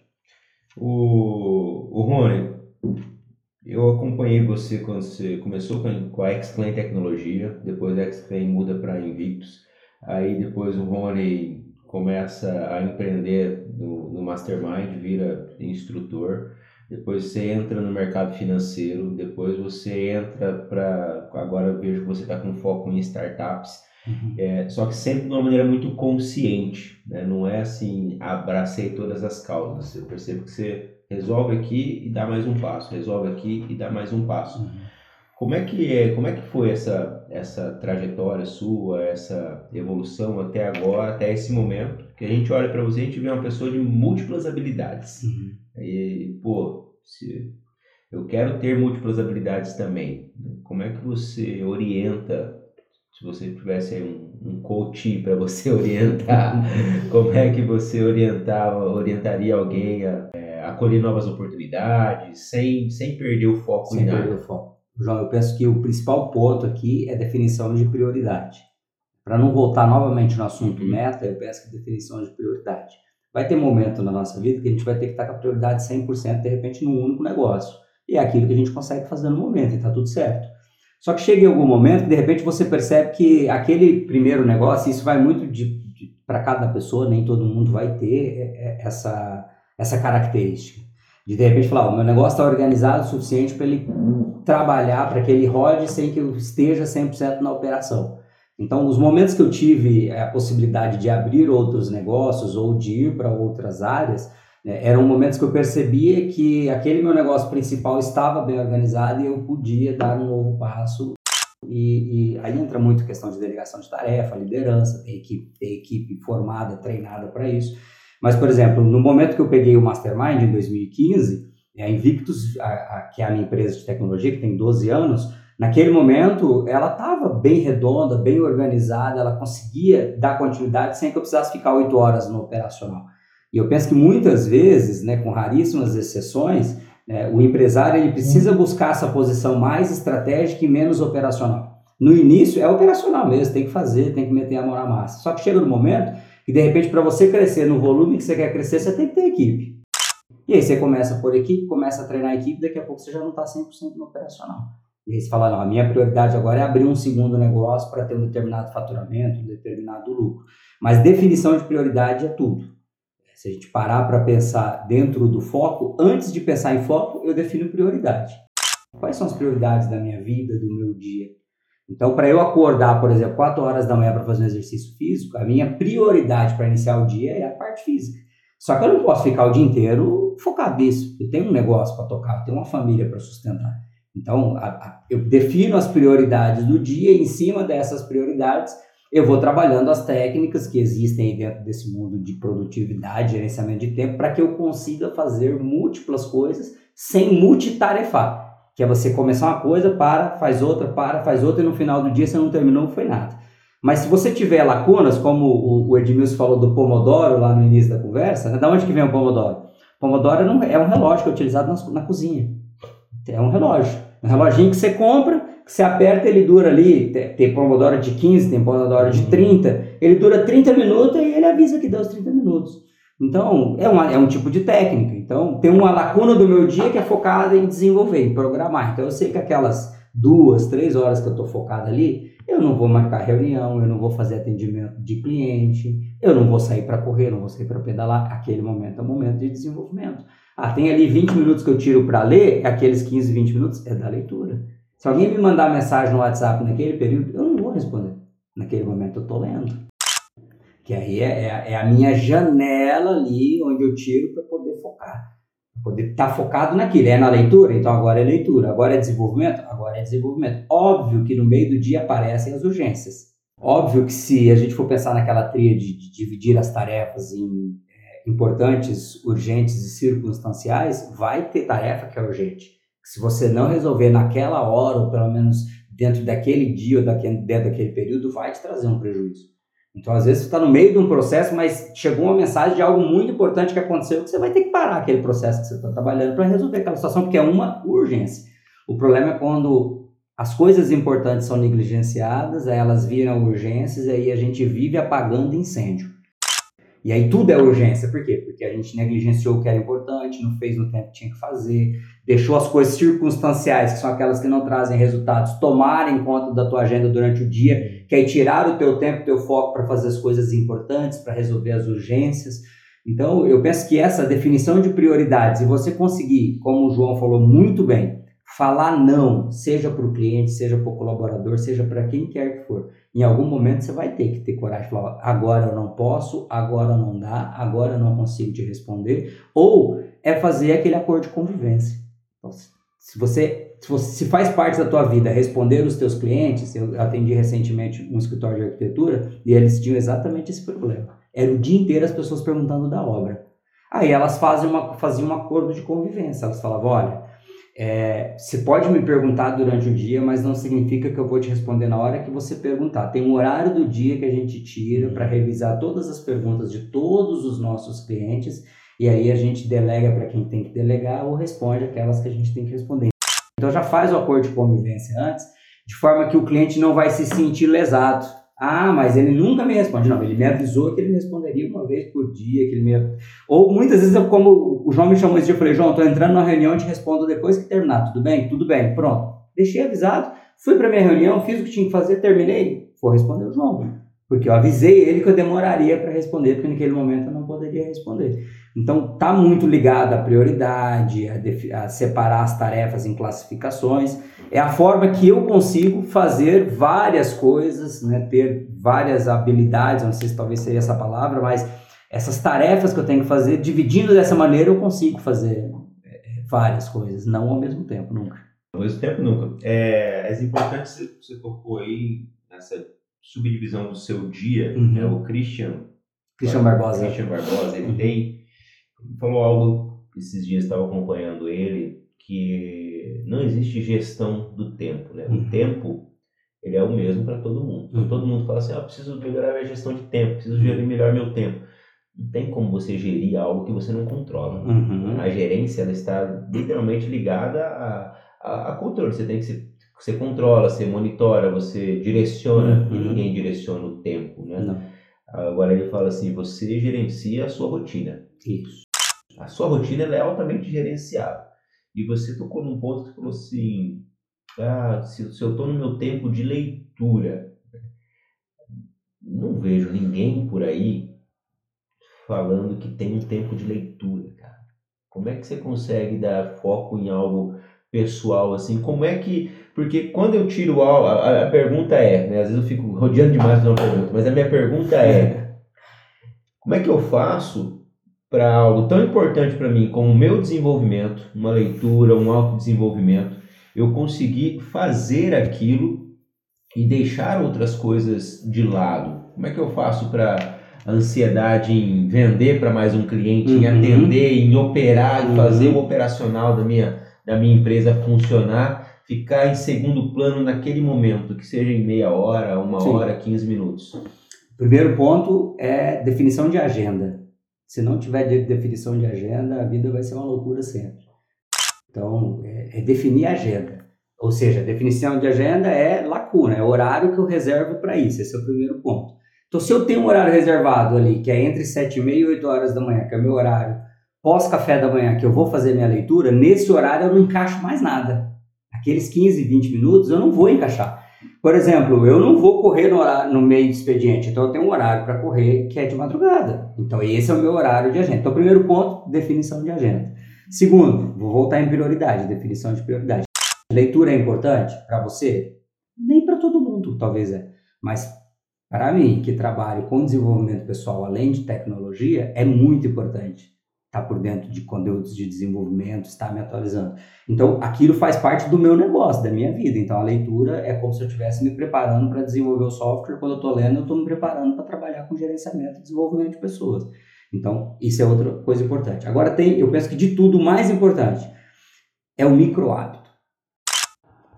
O, o Rony, eu acompanhei você quando você começou com a X-Clan Tecnologia, depois a X-Clan muda para Invictus, aí depois o Rony começa a empreender no, no Mastermind, vira instrutor depois você entra no mercado financeiro, depois você entra para. Agora eu vejo que você está com foco em startups, uhum. é, só que sempre de uma maneira muito consciente, né? não é assim, abracei todas as causas. Eu percebo que você resolve aqui e dá mais um passo, resolve aqui e dá mais um passo. Uhum. Como é que é, como é que foi essa essa trajetória sua, essa evolução até agora, até esse momento? Porque a gente olha para você e a gente vê uma pessoa de múltiplas habilidades. Uhum. E, pô, se eu quero ter múltiplas habilidades também, como é que você orienta, se você tivesse aí um, um coach para você orientar, como é que você orientava, orientaria alguém a é, acolher novas oportunidades, sem, sem perder o foco Sem em nada? perder o foco. João, eu penso que o principal ponto aqui é definição de prioridade. Para não voltar novamente no assunto Uhum. meta, eu penso que definição de prioridade. Vai ter momento na nossa vida que a gente vai ter que estar com a prioridade 100% de repente num único negócio. E é aquilo que a gente consegue fazer no momento e está tudo certo. Só que chega em algum momento que de repente você percebe que aquele primeiro negócio, isso vai muito de, para cada pessoa, nem todo mundo vai ter é, é, essa, essa característica. De de repente falar, o meu negócio está organizado o suficiente para ele trabalhar, para que ele rode sem que eu esteja 100% na operação. Então, os momentos que eu tive a possibilidade de abrir outros negócios ou de ir para outras áreas, né, eram momentos que eu percebia que aquele meu negócio principal estava bem organizado e eu podia dar um novo passo. E, e aí entra muito a questão de delegação de tarefa, liderança, ter equipe, ter equipe formada, treinada para isso. Mas, por exemplo, no momento que eu peguei o Mastermind, em 2015, a Invictus, a, a, que é a minha empresa de tecnologia, que tem 12 anos, naquele momento ela estava bem redonda, bem organizada, ela conseguia dar continuidade sem que eu precisasse ficar 8 horas no operacional. E eu penso que muitas vezes, né, com raríssimas exceções, né, o empresário ele precisa buscar essa posição mais estratégica e menos operacional. No início é operacional mesmo, tem que fazer, tem que meter a mão na massa. Só que chega no momento que de repente para você crescer no volume que você quer crescer, você tem que ter equipe. E aí você começa por equipe, começa a treinar a equipe, daqui a pouco você já não está 100% no operacional. E aí você fala, não, a minha prioridade agora é abrir um segundo negócio para ter um determinado faturamento, um determinado lucro. Mas definição de prioridade é tudo. Se a gente parar para pensar dentro do foco, antes de pensar em foco, eu defino prioridade. Quais são as prioridades da minha vida, do meu dia? Então, para eu acordar, por exemplo, 4 horas da manhã para fazer um exercício físico, a minha prioridade para iniciar o dia é a parte física. Só que eu não posso ficar o dia inteiro focado nisso. Eu tenho um negócio para tocar, eu tenho uma família para sustentar. Então, a, a, eu defino as prioridades do dia e, em cima dessas prioridades, eu vou trabalhando as técnicas que existem dentro desse mundo de produtividade, gerenciamento de tempo, para que eu consiga fazer múltiplas coisas sem multitarefar. Que é você começar uma coisa, para, faz outra, para, faz outra, e no final do dia você não terminou, não foi nada. Mas se você tiver lacunas, como o, Edmilson falou do Pomodoro lá no início da conversa, né? da onde que vem o Pomodoro? Pomodoro é um relógio que é utilizado na, na cozinha. É um relógio. Um reloginho que você compra, que você aperta, ele dura ali, tem Pomodoro de 15, tem Pomodoro de 30, ele dura 30 minutos e ele avisa que deu os 30 minutos. Então, é, uma, é um tipo de técnica. Então, tem uma lacuna do meu dia que é focada em desenvolver, em programar. Então, eu sei que aquelas duas, três horas que eu estou focado ali, eu não vou marcar reunião, eu não vou fazer atendimento de cliente, eu não vou sair para correr, não vou sair para pedalar. Aquele momento é um momento de desenvolvimento. Ah, tem ali 20 minutos que eu tiro para ler, aqueles 15, 20 minutos é da leitura. Se alguém me mandar mensagem no WhatsApp naquele período, eu não vou responder. Naquele momento eu estou lendo. Que aí é, é, é, a minha janela ali onde eu tiro para poder focar. Poder estar tá focado naquilo. É na leitura? Então agora é leitura. Agora é desenvolvimento? Agora é desenvolvimento. Óbvio que no meio do dia aparecem as urgências. Óbvio que se a gente for pensar naquela tríade de dividir as tarefas em é, importantes, urgentes e circunstanciais, vai ter tarefa que é urgente. Se você não resolver naquela hora, ou pelo menos dentro daquele dia ou daquele, dentro daquele período, vai te trazer um prejuízo. Então, às vezes, você está no meio de um processo, mas chegou uma mensagem de algo muito importante que aconteceu, que você vai ter que parar aquele processo que você está trabalhando para resolver aquela situação, porque é uma urgência. O problema é quando as coisas importantes são negligenciadas, aí elas viram urgências, e aí a gente vive apagando incêndio. E aí tudo é urgência, por quê? Porque a gente negligenciou o que era importante, não fez no tempo que tinha que fazer, deixou as coisas circunstanciais, que são aquelas que não trazem resultados, tomarem conta da tua agenda durante o dia, que aí tirar o teu tempo, o teu foco para fazer as coisas importantes, para resolver as urgências. Então, eu penso que essa definição de prioridades, e você conseguir, como o João falou muito bem, falar não, seja para o cliente, seja para o colaborador, seja para quem quer que for, em algum momento você vai ter que ter coragem de falar: agora eu não posso, agora não dá, agora eu não consigo te responder, ou é fazer aquele acordo de convivência. Então, se você, se faz parte da tua vida responder os teus clientes, eu atendi recentemente um escritório de arquitetura e eles tinham exatamente esse problema. Era o dia inteiro as pessoas perguntando da obra. Aí elas fazem uma, faziam um acordo de convivência. Elas falavam: olha, é, você pode me perguntar durante o dia, mas não significa que eu vou te responder na hora que você perguntar. Tem um horário do dia que a gente tira para revisar todas as perguntas de todos os nossos clientes e aí a gente delega para quem tem que delegar ou responde aquelas que a gente tem que responder. Então já faz o acordo de convivência antes, de forma que o cliente não vai se sentir lesado. Ah, mas ele nunca me responde. Não, ele me avisou que ele me responderia uma vez por dia, que ele me... Ou muitas vezes, como o João me chamou esse dia, eu falei, João, estou entrando na reunião e te respondo depois que terminar. Tudo bem? Tudo bem. Pronto. Deixei avisado, fui para minha reunião, fiz o que tinha que fazer, terminei. Vou responder o João. Porque eu avisei ele que eu demoraria para responder, porque naquele momento eu não poderia responder. Então, está muito ligado à prioridade, a, a, separar as tarefas em classificações. É a forma que eu consigo fazer várias coisas, né, ter várias habilidades, não sei se talvez seria essa palavra, mas essas tarefas que eu tenho que fazer, dividindo dessa maneira, eu consigo fazer é, várias coisas, não ao mesmo tempo, nunca. Ao mesmo tempo, nunca. É, é importante você tocou aí nessa subdivisão do seu dia, uhum. né, o Christian Christian Barbosa. Christian Barbosa, ele uhum. tem falou algo esses dias estava acompanhando ele que não existe gestão do tempo, né? Uhum. O tempo ele é o mesmo para todo mundo. Então, todo mundo fala assim, ah, preciso melhorar minha gestão de tempo, preciso gerir melhor meu tempo. Não tem como você gerir algo que você não controla. Uhum. A gerência ela está literalmente ligada a, a, a controle. Você tem que se, você controla, você monitora, você direciona. Uhum. E ninguém direciona o tempo, né? Não. Agora ele fala assim, você gerencia a sua rotina. Isso. A sua rotina é altamente gerenciável. E você tocou num ponto que falou assim: ah, se, se eu estou no meu tempo de leitura, não vejo ninguém por aí falando que tem um tempo de leitura, cara. Como é que você consegue dar foco em algo pessoal assim? Como é que. Porque quando eu tiro a, a, a pergunta é, né? Às vezes eu fico rodeando demais uma pergunta, mas a minha pergunta é: como é que eu faço para algo tão importante para mim como o meu desenvolvimento, uma leitura, um autodesenvolvimento, eu conseguir fazer aquilo e deixar outras coisas de lado. Como é que eu faço para ansiedade em vender para mais um cliente, uhum. em atender, em operar, em uhum. fazer o operacional da minha, da minha empresa funcionar, ficar em segundo plano naquele momento, que seja em meia hora, uma Sim. hora, 15 minutos? Primeiro ponto é definição de agenda. Se não tiver definição de agenda, a vida vai ser uma loucura sempre. Então, é, é definir a agenda. Ou seja, a definição de agenda é lacuna, é horário que eu reservo para isso. Esse é o primeiro ponto. Então, se eu tenho um horário reservado ali, que é entre 7 e meia e 8 horas da manhã, que é o meu horário pós-café da manhã, que eu vou fazer minha leitura, nesse horário eu não encaixo mais nada. Aqueles 15, 20 minutos eu não vou encaixar. Por exemplo, eu não vou correr no, horário, no meio do expediente, então eu tenho um horário para correr que é de madrugada. Então esse é o meu horário de agenda. Então, primeiro ponto, definição de agenda. Segundo, vou voltar em prioridade, definição de prioridade. Leitura é importante para você? Nem para todo mundo, talvez é. Mas para mim, que trabalho com desenvolvimento pessoal além de tecnologia, é muito importante estar tá por dentro de conteúdos de desenvolvimento, estar me atualizando. Então, aquilo faz parte do meu negócio, da minha vida. Então, a leitura é como se eu estivesse me preparando para desenvolver o software. Quando eu estou lendo, eu estou me preparando para trabalhar com gerenciamento e desenvolvimento de pessoas. Então, isso é outra coisa importante. Agora, tem, eu penso que de tudo, o mais importante é o micro hábito.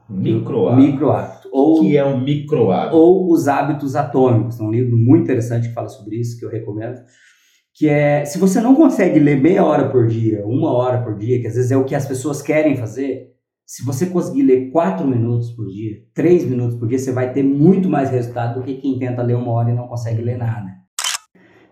Micro hábito. Micro hábito. Ou, que é um micro hábito? Ou os hábitos atômicos. É um livro muito interessante que fala sobre isso, que eu recomendo que é se você não consegue ler meia hora por dia, uma hora por dia, que às vezes é o que as pessoas querem fazer, se você conseguir ler quatro minutos por dia, três minutos por dia, você vai ter muito mais resultado do que quem tenta ler uma hora e não consegue ler nada.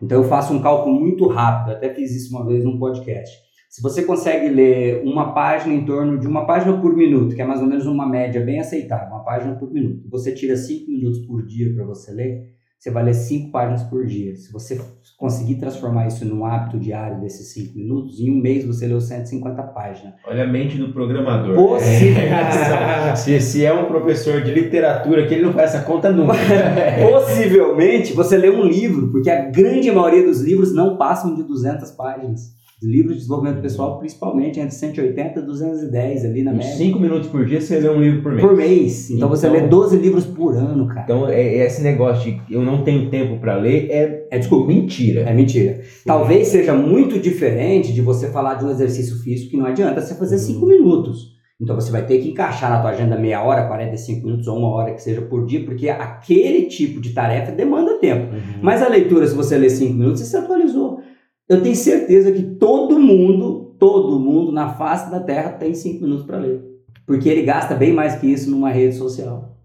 Então eu faço um cálculo muito rápido, até fiz isso uma vez num podcast. Se você consegue ler uma página em torno de uma página por minuto, que é mais ou menos uma média bem aceitável, uma página por minuto, você tira cinco minutos por dia para você ler, você vai ler cinco páginas por dia. Se você conseguir transformar isso num hábito diário desses cinco minutos, em um mês você leu 150 páginas. Olha a mente do programador. Possivelmente. se, se é um professor de literatura que ele não faz essa conta nunca. Possivelmente você lê um livro, porque a grande maioria dos livros não passam de 200 páginas. Livros de desenvolvimento pessoal, principalmente entre 180 e 210 ali na média. 5 minutos por dia você lê um livro por mês. Por mês. Então, você Então- lê 12 livros por ano, cara. Então, é, é esse negócio de eu não tenho tempo pra ler é, É desculpa. mentira. É mentira. Talvez seja muito diferente de você falar de um exercício físico que não adianta você fazer 5 minutos. Então você vai ter que encaixar na tua agenda meia hora, 45 minutos ou uma hora que seja por dia, porque aquele tipo de tarefa demanda tempo. Uhum. Mas a leitura, se você ler 5 minutos, você se atualizou. Eu tenho certeza que todo mundo, todo mundo na face da Terra tem 5 minutos para ler. Porque ele gasta bem mais que isso numa rede social.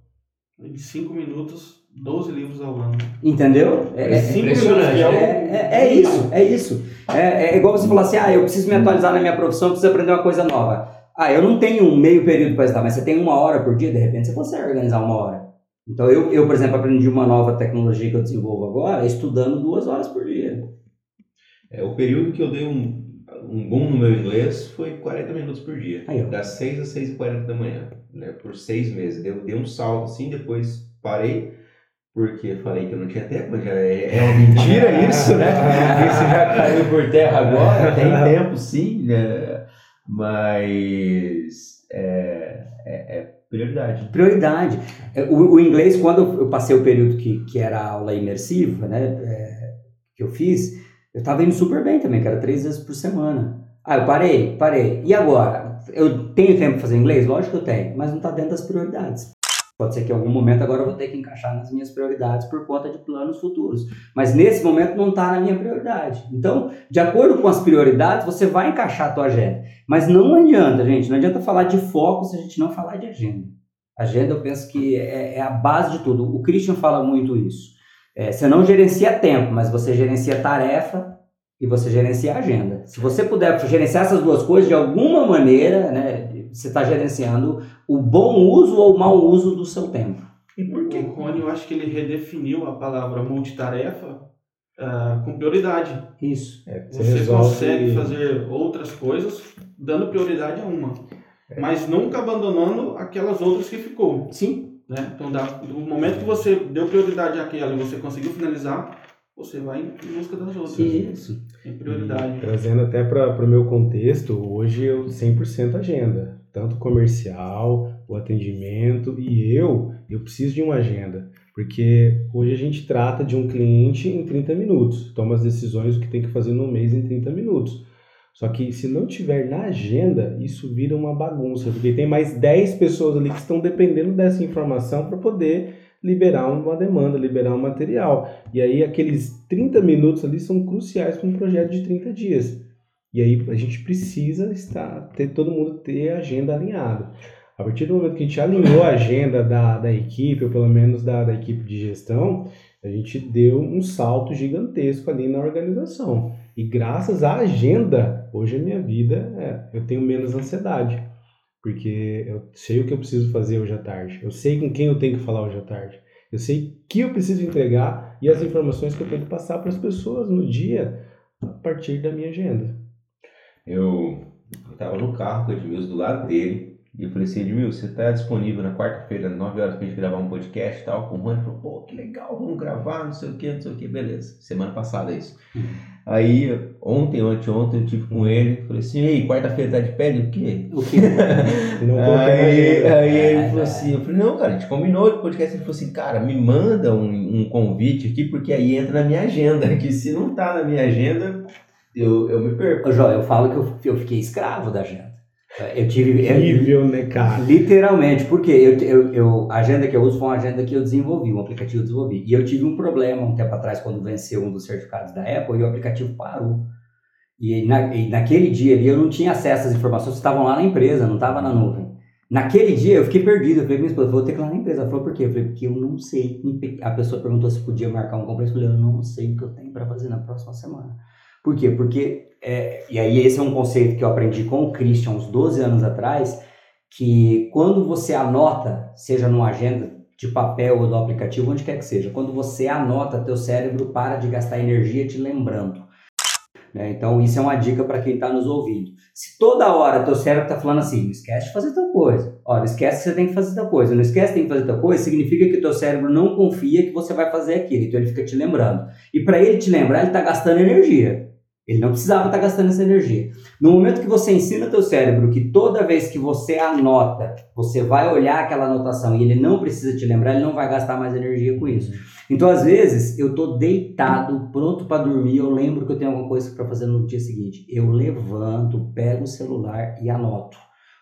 Em 5 minutos, 12 livros ao ano. Entendeu? É, é- Cinco impressionante, minutos, é É, é- é isso, é isso. É, é igual você falar assim, ah, eu preciso me atualizar na minha profissão, preciso aprender uma coisa nova. Ah, eu não tenho um meio período para estudar, mas você tem uma hora por dia, de repente você consegue organizar uma hora. Então eu, eu, por exemplo, aprendi uma nova tecnologia que eu desenvolvo agora, estudando duas horas por dia. É, o período que eu dei um, um boom no meu inglês foi 40 minutos por dia. Aí, ó. Das 6 às 6 e 40 da manhã. Né, por seis meses. Deu, dei um salto assim, depois parei. Porque falei que eu não tinha tempo, mas já é, é uma mentira isso, né? Isso já caiu por terra agora. Tem tempo sim, né? Mas é, é, é prioridade. Prioridade. É, O, o inglês, quando eu- eu passei o período que, que era aula imersiva, né, é, que eu fiz, eu estava indo super bem também, que era três vezes por semana. Ah, eu parei, parei. E agora? Eu tenho tempo para fazer inglês? Lógico que eu tenho, mas não está dentro das prioridades. Pode ser que em algum momento agora eu vou ter que encaixar nas minhas prioridades por conta de planos futuros. Mas nesse momento não está na minha prioridade. Então, de acordo com as prioridades, você vai encaixar a tua agenda. Mas não adianta, gente, não adianta falar de foco se a gente não falar de agenda. Agenda eu penso que é, é a base de tudo. O Christian fala muito isso. É, você não gerencia tempo, mas você gerencia tarefa e você gerencia agenda. Se você puder gerenciar essas duas coisas de alguma maneira, né, você está gerenciando o bom uso ou o mau uso do seu tempo. E por quê? O Rony, eu acho que ele redefiniu a palavra multitarefa ah, com prioridade. Isso. É, Você resolve- consegue fazer outras coisas dando prioridade a uma, É. mas nunca abandonando aquelas outras que ficou. Sim. Né? Então, da, do momento que você deu prioridade àquela e você conseguiu finalizar, você vai em busca das outras. Isso. Tem prioridade. Trazendo até para o meu contexto, hoje eu 100% agenda, tanto comercial, o atendimento e eu, eu preciso de uma agenda, porque hoje a gente trata de um cliente em 30 minutos, toma as decisões do que tem que fazer no mês em 30 minutos. Só que se não tiver na agenda, isso vira uma bagunça, porque tem mais 10 pessoas ali que estão dependendo dessa informação para poder liberar uma demanda, liberar um material. E aí aqueles 30 minutos ali são cruciais para um projeto de 30 dias. E aí a gente precisa estar, ter todo mundo ter a agenda alinhada. A partir do momento que a gente alinhou a agenda da, da equipe, ou pelo menos da, da equipe de gestão, a gente deu um salto gigantesco ali na organização. E graças à agenda, hoje a minha vida, é, eu tenho menos ansiedade. Porque eu sei o que eu preciso fazer hoje à tarde. Eu sei com quem eu tenho que falar hoje à tarde. Eu sei que eu preciso entregar e as informações que eu tenho que passar para as pessoas no dia a partir da minha agenda. Eu estava no carro com o Edmilson do lado dele. E eu falei assim, Edmilson, você está disponível na quarta-feira, 9 horas, pra gente gravar um podcast e tal, com o Rony? Ele falou, pô, que legal, vamos gravar, não sei o que, não sei o que, beleza. Semana passada isso. Aí, ontem, anteontem, eu tive com ele, falei assim, ei, quarta-feira tá de pé? Ele, o quê? O na Aí, aí ele É, falou é. assim, eu falei, não, cara, a gente combinou de podcast. Ele falou assim, cara, me manda um, um convite aqui, porque aí entra na minha agenda, que se não tá na minha agenda, eu, eu me perco. João, eu falo que eu, eu fiquei escravo da agenda. Eu tive. eu- Horrível, né, cara? Literalmente, porque eu, eu, eu- a agenda que eu uso foi uma agenda que eu desenvolvi, um aplicativo que eu desenvolvi. E eu tive um problema um tempo atrás, quando venceu um dos certificados da Apple, e o aplicativo parou. E, na, e naquele dia ali eu não tinha acesso às informações que estavam lá na empresa, não estava na nuvem. Naquele dia eu fiquei perdido. Eu falei, minha esposa, vou ter que ir lá na empresa. Ela falou, por quê? Eu falei, porque eu não sei. A pessoa perguntou se podia marcar um compromisso. Eu falei, eu não sei o que eu tenho para fazer na próxima semana. Por quê? Porque, é, e aí esse é um conceito que eu aprendi com o Christian uns 12 anos atrás, que quando você anota, seja numa agenda de papel ou do aplicativo, onde quer que seja, quando você anota, teu cérebro para de gastar energia te lembrando. Né? Então, isso é uma dica para quem está nos ouvindo. Se toda hora teu cérebro está falando assim, não esquece de fazer tal coisa, não esquece que você tem que fazer tal coisa, não esquece que tem que fazer tal coisa, significa que teu cérebro não confia que você vai fazer aquilo, então ele fica te lembrando. E para ele te lembrar, ele está gastando energia. Ele não precisava estar gastando essa energia. No momento que você ensina teu cérebro que toda vez que você anota, você vai olhar aquela anotação e ele não precisa te lembrar, ele não vai gastar mais energia com isso. Então, às vezes, eu tô deitado, pronto para dormir, eu lembro que eu tenho alguma coisa para fazer no dia seguinte. Eu levanto, pego o celular e anoto.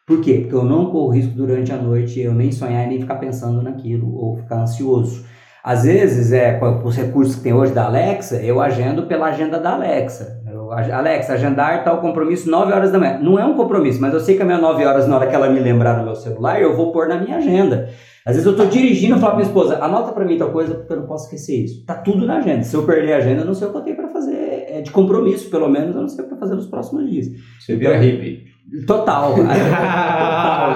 Por quê? Porque eu não corro risco durante a noite eu nem sonhar e nem ficar pensando naquilo ou ficar ansioso. Às vezes, é, com os recursos que tem hoje da Alexa, eu agendo pela agenda da Alexa. Alexa, agendar tal compromisso 9 horas da manhã. Não é um compromisso, mas eu sei que a minha 9 horas, na hora que ela me lembrar no meu celular, eu vou pôr na minha agenda. Às vezes eu estou dirigindo e falo para minha esposa, anota para mim tal coisa, porque eu não posso esquecer isso. Tá tudo na agenda. Se eu perder a agenda, eu não sei o que eu tenho para fazer é, de compromisso, pelo menos, eu não sei o que fazer nos próximos dias. Você vira então, hippie. Total. Total.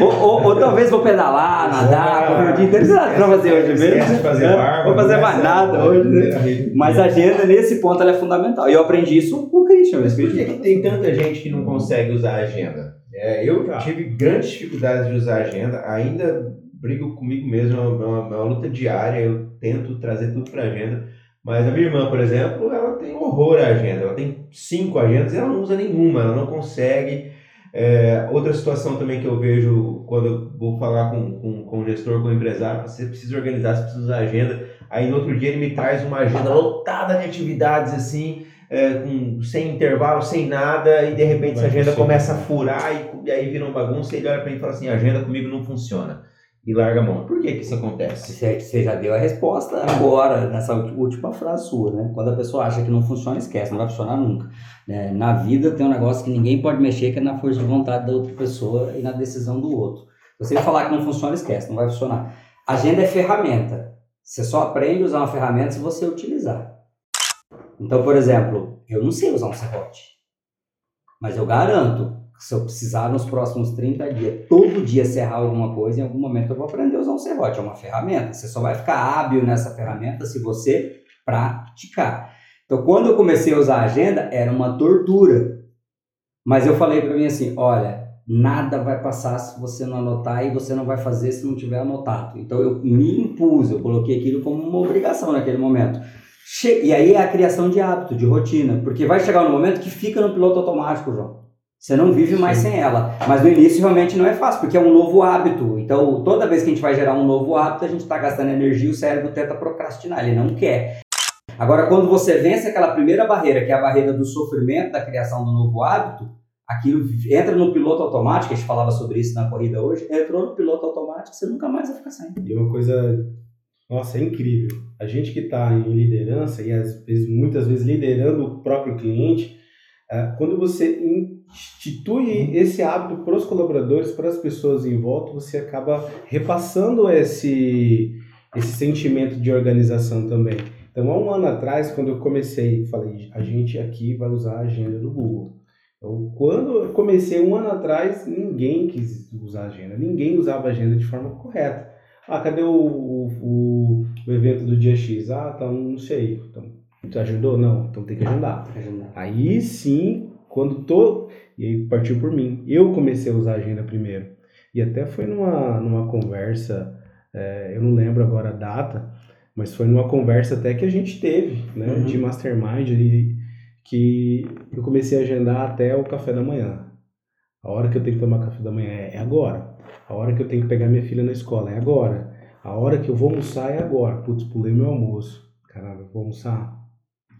ou, ou, ou, talvez vou pedalar, nadar, comer o dia inteiro. Não pra fazer hoje mesmo. Fazer barba, vou fazer mais nada hoje. Né? Mas a agenda, nesse ponto, ela é fundamental. E eu aprendi isso com o Christian. Mas por que, que tem tanta gente que não consegue usar a agenda? É, eu tá. tive grandes dificuldades de usar a agenda, ainda brigo comigo mesmo, é uma, uma, uma luta diária, eu tento trazer tudo para a agenda. Mas a minha irmã, por exemplo, ela tem horror à agenda. Ela tem cinco agendas e ela não usa nenhuma, ela não consegue. É, outra situação também que eu vejo quando eu vou falar com, com, com o gestor, com o empresário, você precisa organizar, você precisa usar agenda. Aí no outro dia ele me traz uma agenda lotada de atividades assim, é, com, sem intervalo, sem nada, e de repente essa agenda começa a furar e, e aí vira uma bagunça e ele olha para mim e fala assim, a agenda comigo não funciona e larga a mão. Por que, que isso acontece? Você já deu a resposta agora, nessa última frase sua, né? Quando a pessoa acha que não funciona, esquece, não vai funcionar nunca. É, na vida tem um negócio que ninguém pode mexer, que é na força de vontade da outra pessoa e na decisão do outro. Você falar que não funciona, esquece, não vai funcionar. Agenda é ferramenta. Você só aprende a usar uma ferramenta se você utilizar. Então, por exemplo, eu não sei usar um serrote, mas eu garanto se eu precisar nos próximos 30 dias, todo dia serrar alguma coisa, em algum momento eu vou aprender a usar um serrote. É uma ferramenta. Você só vai ficar hábil nessa ferramenta se você praticar. Então, quando eu comecei a usar a agenda, era uma tortura. Mas eu falei para mim assim: olha, nada vai passar se você não anotar e você não vai fazer se não tiver anotado. Então, eu me impus, eu coloquei aquilo como uma obrigação naquele momento. E aí é a criação de hábito, de rotina, porque vai chegar um momento que fica no piloto automático, João. Você não vive mais Sim. sem ela. Mas no início realmente não é fácil, porque é um novo hábito. Então, toda vez que a gente vai gerar um novo hábito, a gente está gastando energia e o cérebro tenta procrastinar, ele não quer. Agora, quando você vence aquela primeira barreira, que é a barreira do sofrimento da criação do novo hábito, aquilo entra no piloto automático, a gente falava sobre isso na corrida hoje, entrou no piloto automático, você nunca mais vai ficar sem. E uma coisa, nossa, é incrível. A gente que está em liderança e às vezes, muitas vezes liderando o próprio cliente, é, quando você institui esse hábito para os colaboradores, para as pessoas em volta, você acaba repassando esse, esse sentimento de organização também. Então, há um ano atrás, quando eu comecei, falei, a gente aqui vai usar a agenda do Google. Então, quando eu comecei um ano atrás, ninguém quis usar a agenda, ninguém usava a agenda de forma correta. Ah, cadê o, o, o evento do dia X? Ah, tá, não sei. Então, tu agendou? Não, então tem que agendar. Aí sim, quando tô. E aí partiu por mim. Eu comecei a usar a agenda primeiro. E até foi numa, numa conversa, é, eu não lembro agora a data, mas foi numa conversa até que a gente teve, né, uhum. de mastermind, e, que eu comecei a agendar até o café da manhã. A hora que eu tenho que tomar café da manhã é, é agora. A hora que eu tenho que pegar minha filha na escola é agora. A hora que eu vou almoçar é agora. Putz, pulei meu almoço. Caramba, vou almoçar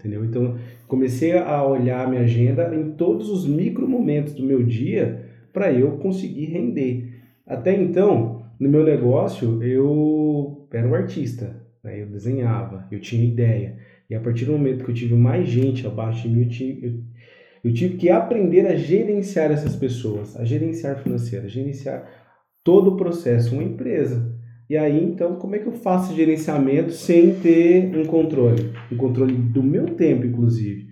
entendeu? Então, comecei a olhar a minha agenda em todos os micro momentos do meu dia para eu conseguir render. Até então, no meu negócio, eu era um artista, né? eu desenhava, eu tinha ideia. E a partir do momento que eu tive mais gente abaixo de mim, eu tive, eu, eu tive que aprender a gerenciar essas pessoas, a gerenciar financeiro, a gerenciar todo o processo, uma empresa. E aí, então, como é que eu faço gerenciamento sem ter um controle? Um controle do meu tempo, inclusive.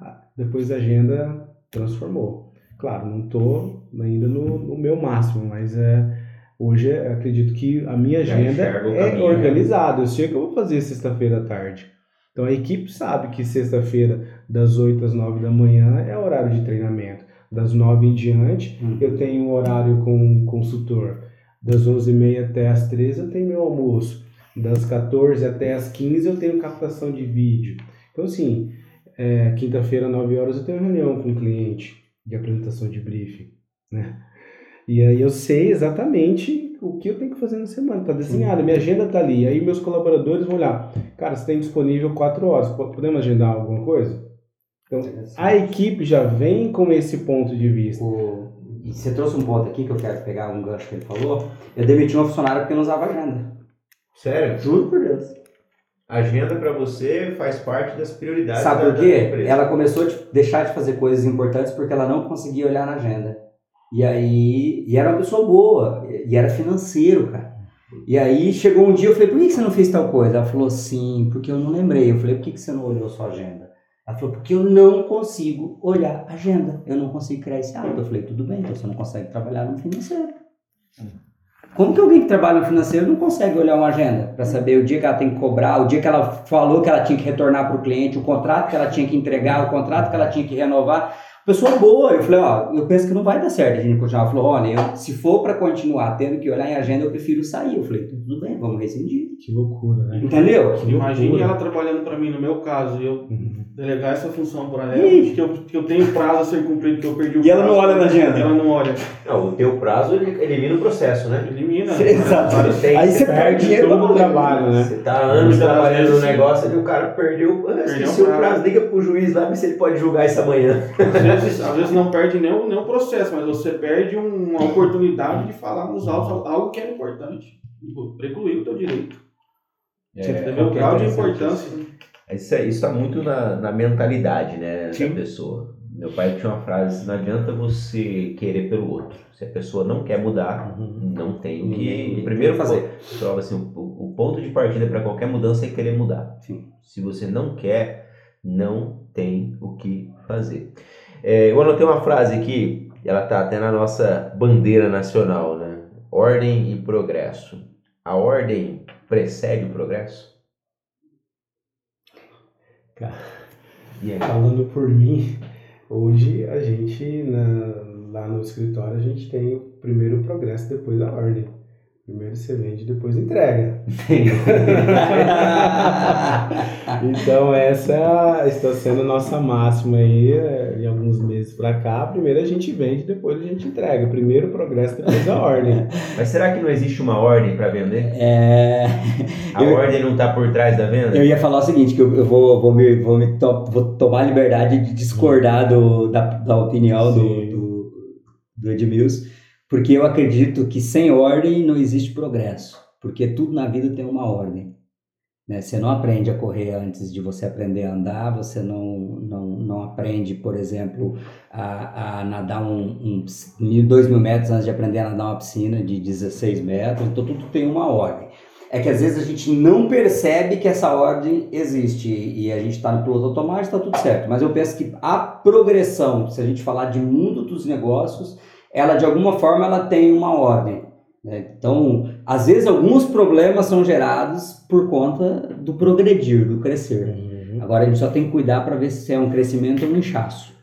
Ah, depois a agenda transformou. Claro, não estou ainda no, no, meu máximo, mas é, hoje acredito que a minha agenda é né? organizada. Eu sei o que eu vou fazer sexta-feira à tarde. Então a equipe sabe que sexta-feira, das 8 às 9 da manhã, é horário de treinamento. Das 9 em diante, hum. eu tenho um horário com um consultor das 11h30 até as 13 eu tenho meu almoço. Das 14 até as 15 eu tenho captação de vídeo. Então, assim, é, quinta-feira, 9 horas, eu tenho reunião com o cliente de apresentação de briefing, né? E aí eu sei exatamente o que eu tenho que fazer na semana, tá desenhado, minha agenda tá ali. Aí meus colaboradores vão olhar, cara, você tem disponível 4 horas, podemos agendar alguma coisa? Então, a equipe já vem com esse ponto de vista. O... E você trouxe um ponto aqui que eu quero pegar um gancho que ele falou. Eu demiti uma funcionária porque não usava agenda. Sério? Juro por Deus. Agenda para você faz parte das prioridades Sabe da, por quê? Ela começou a deixar de fazer coisas importantes porque ela não conseguia olhar na agenda. E aí, e era uma pessoa boa, e era financeiro, cara. E aí chegou um dia, eu falei, por que você não fez tal coisa? Ela falou assim, porque eu não lembrei. Eu falei, por que você não olhou sua agenda? Ela falou, porque eu não consigo olhar a agenda. Eu não consigo criar esse hábito. Eu falei, tudo bem, então você não consegue trabalhar no financeiro. Como que alguém que trabalha no financeiro não consegue olhar uma agenda para saber o dia que ela tem que cobrar, o dia que ela falou que ela tinha que retornar para o cliente, o contrato que ela tinha que entregar, o contrato que ela tinha que renovar? Pessoa boa, eu falei, ó, eu penso que não vai dar certo a gente continuar. Ela falou, olha, eu, se for para continuar tendo que olhar em agenda, eu prefiro sair. Eu falei, tudo bem, vamos rescindir. Que loucura, né? Entendeu? Imagine ela trabalhando para mim no meu caso e eu Uhum. delegar essa função para ela, Ih. que eu, que eu tenho prazo a ser cumprido, que eu perdi o E ela prazo, não olha na agenda. E ela não olha. Não, o teu prazo ele elimina o processo, né? Elimina. Exato. Tem- Aí você perde dinheiro todo o trabalho, né? Você tá anos Muitas trabalhando no negócio e o cara perdeu. Ah, Perdeu esqueci o o prazo. prazo, liga pro juiz lá, ver se ele pode julgar isso amanhã. Às vezes, às vezes não perde nem o, nem o processo, mas você perde um- uma oportunidade de falar nos autos algo que é importante. Tipo, Precluir o teu direito. Você entendeu? O que é grau de importância. Isso está muito na, na mentalidade né, Sim. da pessoa. Meu pai tinha uma frase: não adianta você querer pelo outro. Se a pessoa não quer mudar, não tem o que. Primeiro o fazer. fazer. Prova assim, o, o ponto de partida para qualquer mudança é querer mudar. Sim. Se você não quer, não tem o que fazer. É, eu anotei uma frase aqui, ela está até na nossa bandeira nacional, né? Ordem e progresso. A ordem precede o progresso? Cara, E? Falando por mim, hoje a gente, na- lá no escritório, a gente tem o primeiro progresso, depois a ordem. Primeiro você vende, depois entrega. Então essa está sendo a nossa máxima aí, é, em alguns meses pra cá. Primeiro a gente vende, depois a gente entrega. Primeiro o progresso, depois a ordem. Mas será que não existe uma ordem para vender? É, A Eu- ordem não está por trás da venda? eu ia falar o seguinte, que eu, eu vou, vou, me, vou, me to- vou tomar a liberdade de discordar do, da, da opinião do, do, do Edmilson, porque eu acredito que sem ordem não existe progresso, porque tudo na vida tem uma ordem. né? Você não aprende a correr antes de você aprender a andar, você não, não, não aprende, por exemplo, a, a nadar um, um, mil, dois mil metros antes de aprender a nadar uma piscina de 16 metros, então tudo tem uma ordem. É que às vezes a gente não percebe que essa ordem existe e a gente está no piloto automático, está tudo certo. Mas eu penso que a progressão, se a gente falar de mundo dos negócios, ela de alguma forma ela tem uma ordem. né? Então, às vezes alguns problemas são gerados por conta do progredir, do crescer. Agora a gente só tem que cuidar para ver se é um crescimento ou um inchaço.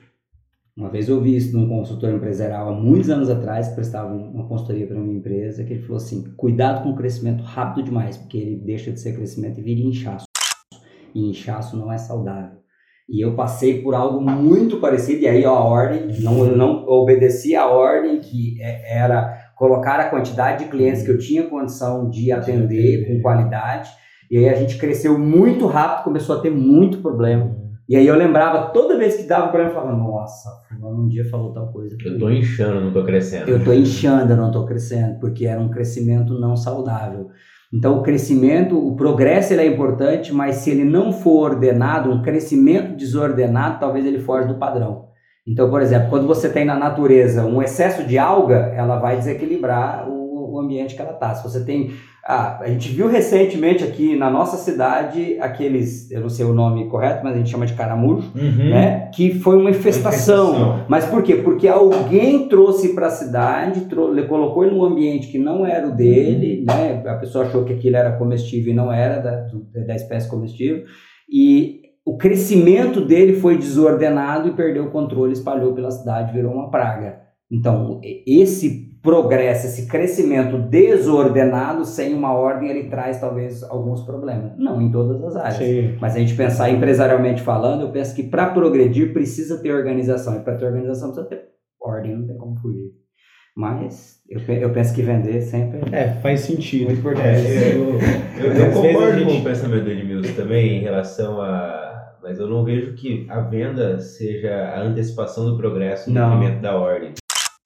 Uma vez eu vi isso num consultor empresarial há muitos anos atrás, que prestava um- uma consultoria para uma empresa, que ele falou assim: cuidado com o crescimento rápido demais, porque ele deixa de ser crescimento e vira inchaço. E inchaço não é saudável. E eu passei por algo muito parecido, e aí ó, a ordem, não, eu não obedeci a ordem que é- era colocar a quantidade de clientes que eu tinha condição de atender com qualidade. E aí a gente cresceu muito rápido, começou a ter muito problema. E aí eu lembrava, toda vez que dava problema, eu falava, nossa, fulano um dia falou tal coisa. Eu tô inchando, não tô crescendo. Eu tô inchando, eu não tô crescendo, porque era um crescimento não saudável. Então o crescimento, o progresso ele é importante, mas se ele não for ordenado, um crescimento desordenado, talvez ele foge do padrão. Então, por exemplo, quando você tem na natureza um excesso de alga, ela vai desequilibrar o, ambiente que ela está. Se você tem. Ah, a gente viu recentemente aqui na nossa cidade aqueles, eu não sei o nome correto, mas a gente chama de caramujo, Uhum. né? Que foi uma infestação. infestação. Mas por quê? Porque alguém trouxe para a cidade, trou- colocou ele num ambiente que não era o dele, né? A pessoa achou que aquilo era comestível e não era da, da espécie comestível. E o crescimento dele foi desordenado e perdeu o controle, espalhou pela cidade, virou uma praga. Então, esse progresso, esse crescimento desordenado, sem uma ordem, ele traz talvez alguns problemas. Não em todas as áreas. Sim. Mas a gente pensar empresarialmente falando, eu penso que para progredir precisa ter organização. E para ter organização precisa ter ordem, não tem como fugir. Mas eu, eu penso que vender sempre É, faz sentido. muito importante. É, eu, eu, eu vezes concordo gente- com o pensamento do Edmilson também em relação a. Mas eu não vejo que a venda seja a antecipação do progresso no Não. detrimento da ordem.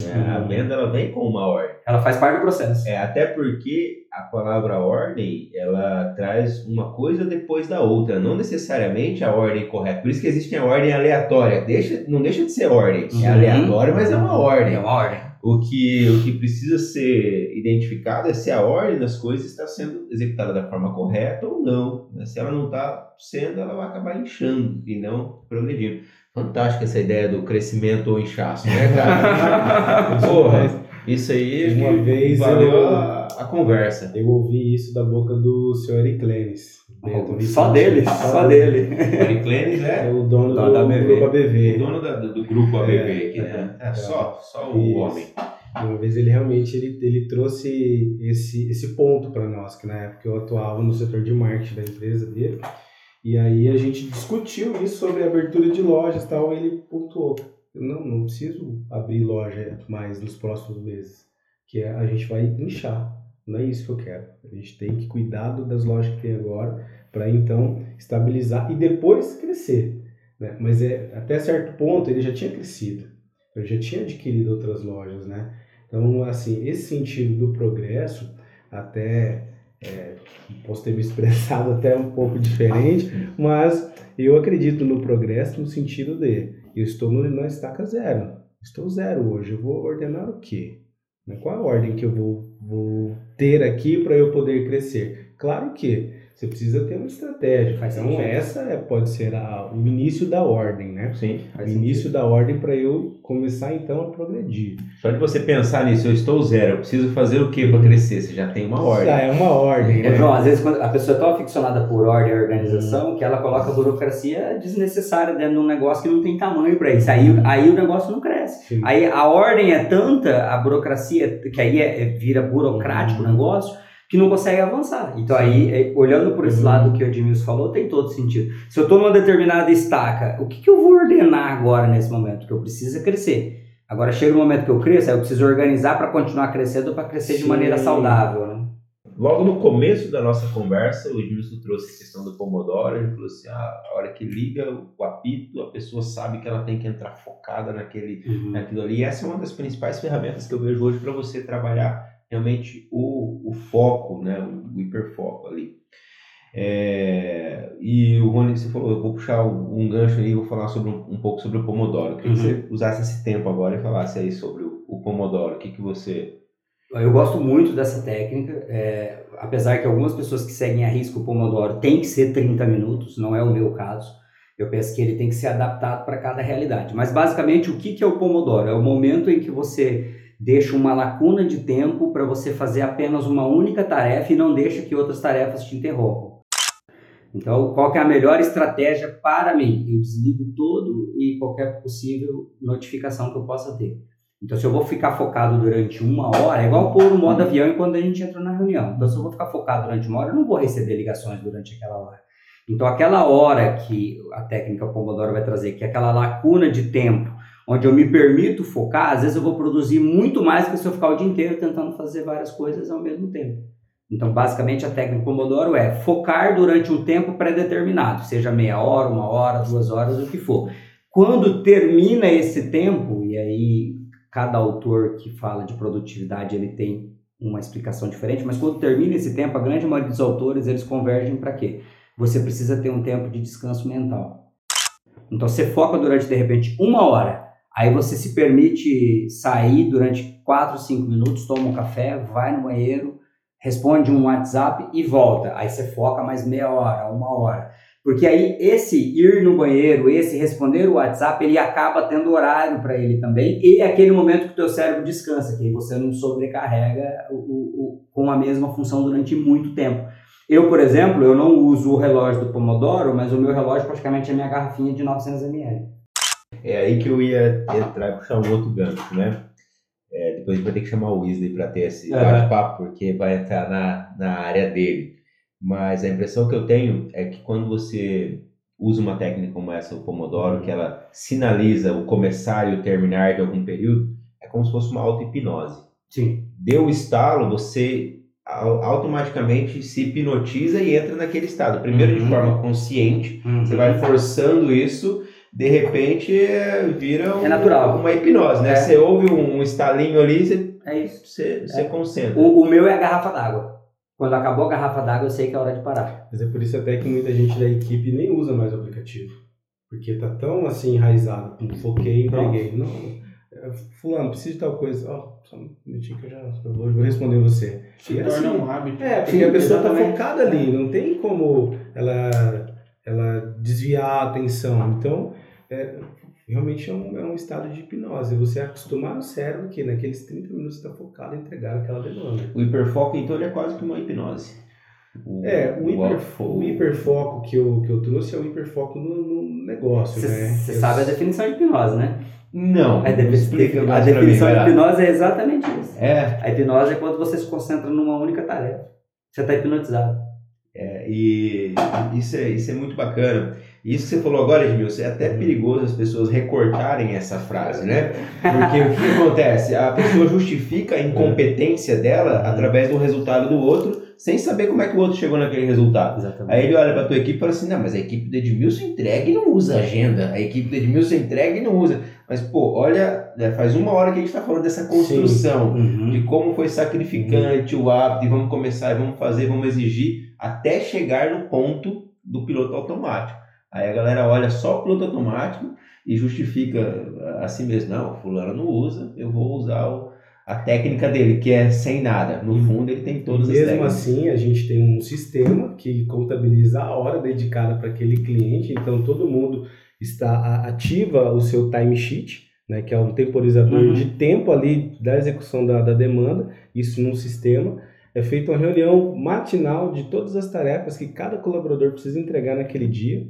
É, a Uhum. venda ela vem com uma ordem. Ela faz parte do processo. É, até porque a palavra ordem, ela traz uma coisa depois da outra, não necessariamente a ordem correta. Por isso que existe a ordem aleatória. Deixa, não deixa de ser ordem. Uhum. É aleatório, mas é uma ordem. É uma ordem. O que, o que precisa ser identificado é se a ordem das coisas está sendo executada da forma correta ou não. né? Se ela não está sendo, ela vai acabar inchando e não progredindo. Fantástica essa ideia do crescimento ou inchaço, né, cara? Porra, isso aí Uma que vez valeu eu- a, a conversa. Eu ouvi isso da boca do senhor Eric Clenis. Beto Só dele, só dele. Eric Clenis É é o dono do da ABV. grupo o ABV. dono da- do, do grupo ABB É, aqui, né? é, É, só, só o Isso. homem. Uma vez ele realmente ele, ele trouxe esse, esse ponto para nós, que na época eu atuava no setor de marketing da empresa dele. E aí a gente discutiu isso sobre abertura de lojas e tal. E ele pontuou: não, não preciso abrir loja mais nos próximos meses, que é, a gente vai inchar. Não é isso que eu quero. A gente tem que cuidar das lojas que tem agora para então estabilizar e depois crescer. Né? Mas é, até certo ponto ele já tinha crescido. Eu já tinha adquirido outras lojas, né? Então, assim, esse sentido do progresso, até posso ter me expressado até um pouco diferente, mas eu acredito no progresso no sentido de eu estou no, na estaca zero. Estou zero hoje. Eu vou ordenar o quê? Né? Qual a ordem que eu vou, vou ter aqui para eu poder crescer? Claro que você precisa ter uma estratégia. Faz então, sentido. essa é- pode ser a- o início da ordem, né? Sim. o início da ordem para eu começar então a progredir. Só de você pensar nisso, eu estou zero, eu preciso fazer o que para crescer? Você já tem uma ordem. Já é uma ordem, né? João, às vezes quando a pessoa é tão aficionada por ordem e organização que ela coloca burocracia desnecessária dentro de um negócio que não tem tamanho para isso. Aí, aí o negócio não cresce. Sim. Aí a ordem é tanta, a burocracia, que aí é, é- vira burocrático o negócio, que não consegue avançar. Então aí, é, olhando por esse Uhum. lado que o Edmilson falou, tem todo sentido. Se eu estou numa determinada estaca, o que, que eu vou ordenar agora nesse momento? Que eu preciso é crescer. Agora chega o momento que eu cresço, aí eu preciso organizar para continuar crescendo, para crescer de Sim. maneira saudável, né? Logo no começo da nossa conversa, o Edmilson trouxe a questão do Pomodoro. Ele falou assim: ah, a hora que liga o apito, a pessoa sabe que ela tem que entrar focada naquele, naquilo ali. E essa é uma das principais ferramentas que eu vejo hoje para você trabalhar realmente o, o foco, né, o, o hiperfoco ali. É, e o Rony, você falou, eu vou puxar um, um gancho aí e vou falar sobre um, um pouco sobre o Pomodoro. Eu queria que Uhum. você usasse esse tempo agora e falasse aí sobre o, o Pomodoro. O que, que você. Eu gosto muito dessa técnica, é, apesar que algumas pessoas que seguem a risco o Pomodoro tem que ser 30 minutos, não é o meu caso. Eu penso que ele tem que ser adaptado para cada realidade. Mas basicamente o que, que é o Pomodoro? É o momento em que você deixa uma lacuna de tempo para você fazer apenas uma única tarefa e não deixa que outras tarefas te interrompam. Então, qual é a melhor estratégia para mim? Eu desligo todo e qualquer possível notificação que eu possa ter. Então, se eu vou ficar focado durante uma hora, é igual pôr o modo avião quando a gente entra na reunião. Então, se eu vou ficar focado durante uma hora, eu não vou receber ligações durante aquela hora. Então, aquela hora que a técnica Pomodoro vai trazer, que é aquela lacuna de tempo, onde eu me permito focar, às vezes eu vou produzir muito mais do que se eu ficar o dia inteiro tentando fazer várias coisas ao mesmo tempo. Então, basicamente, a técnica Pomodoro é focar durante um tempo pré-determinado, seja meia hora, uma hora, duas horas, o que for. Quando termina esse tempo, e aí cada autor que fala de produtividade ele tem uma explicação diferente, mas quando termina esse tempo, a grande maioria dos autores eles convergem para quê? Você precisa ter um tempo de descanso mental. Então você foca durante de repente uma hora, aí você se permite sair durante 4, 5 minutos, toma um café, vai no banheiro, responde um WhatsApp e volta. Aí você foca mais meia hora, uma hora. Porque aí esse ir no banheiro, esse responder o WhatsApp, ele acaba tendo horário para ele também e é aquele momento que o teu cérebro descansa, que você não sobrecarrega o, o, o, com a mesma função durante muito tempo. Eu, por exemplo, eu não uso o relógio do Pomodoro, mas o meu relógio praticamente é minha garrafinha de 900 ml. É aí que eu ia entrar e puxar um outro gancho, né? É, depois a gente vai ter que chamar o Weasley para ter esse Aham. bate-papo, porque vai entrar na, na área dele. Mas a impressão que eu tenho é que quando você usa uma técnica como essa, o Pomodoro, que ela sinaliza o começar e o terminar de algum período, é como se fosse uma auto-hipnose. Sim. Deu o estalo, você au- automaticamente se hipnotiza e entra naquele estado. Primeiro de Uhum. forma consciente, você vai forçando isso, de repente é, vira um- É natural. uma hipnose, né? É. Você ouve um estalinho ali, você, É isso. você, você concentra. O, o meu é a garrafa d'água. Quando acabou a garrafa d'água, eu sei que é hora de parar. Mas é por isso até que muita gente da equipe nem usa mais o aplicativo. Porque tá tão assim enraizado, foquei, entreguei. Não, é, fulano, preciso de tal coisa. Ó, só um minutinho que eu já eu vou, responder você. Se E torna assim, um hábito. É, porque Sim, a pessoa tá exatamente. focada ali, não tem como ela, ela desviar a atenção. Então, é, realmente é um, é um estado de hipnose. Você acostumar o cérebro que naqueles 30 minutos está focado em entregar aquela demanda. O hiperfoco, então, ele é quase que uma hipnose. O, É, o, hiper, alfo- o hiperfoco que eu, que eu trouxe é o hiperfoco no, no negócio, né? Você sabe a definição de hipnose, né? Não, A, explica mim, definição vai de hipnose é exatamente isso. É, A hipnose é quando você se concentra numa única tarefa. Você está hipnotizado. É, e isso é, isso é muito bacana. Isso que você falou agora, Edmilson, é até perigoso as pessoas recortarem essa frase, né? Porque o que acontece? A pessoa justifica a incompetência dela através do resultado do outro, sem saber como é que o outro chegou naquele resultado. Exatamente. Aí ele olha pra tua equipe e fala assim, não, mas a equipe do Edmilson entrega e não usa agenda. A equipe do Edmilson entrega e não usa. Mas, pô, olha, né, faz uma hora que a gente tá falando dessa construção Uhum. de como foi sacrificante o hábito, e vamos começar, e vamos fazer, vamos exigir, até chegar no ponto do piloto automático. Aí a galera olha só o piloto automático e justifica a si mesmo, não, fulano não usa, eu vou usar o- a técnica dele, que é sem nada. No fundo ele tem todas as Mesmo técnicas. assim, a gente tem um sistema que contabiliza a hora dedicada para aquele cliente, então todo mundo está ativa o seu timesheet, né, que é um temporizador Uhum. de tempo ali da execução da, da demanda, isso num sistema. É feita uma reunião matinal de todas as tarefas que cada colaborador precisa entregar naquele dia.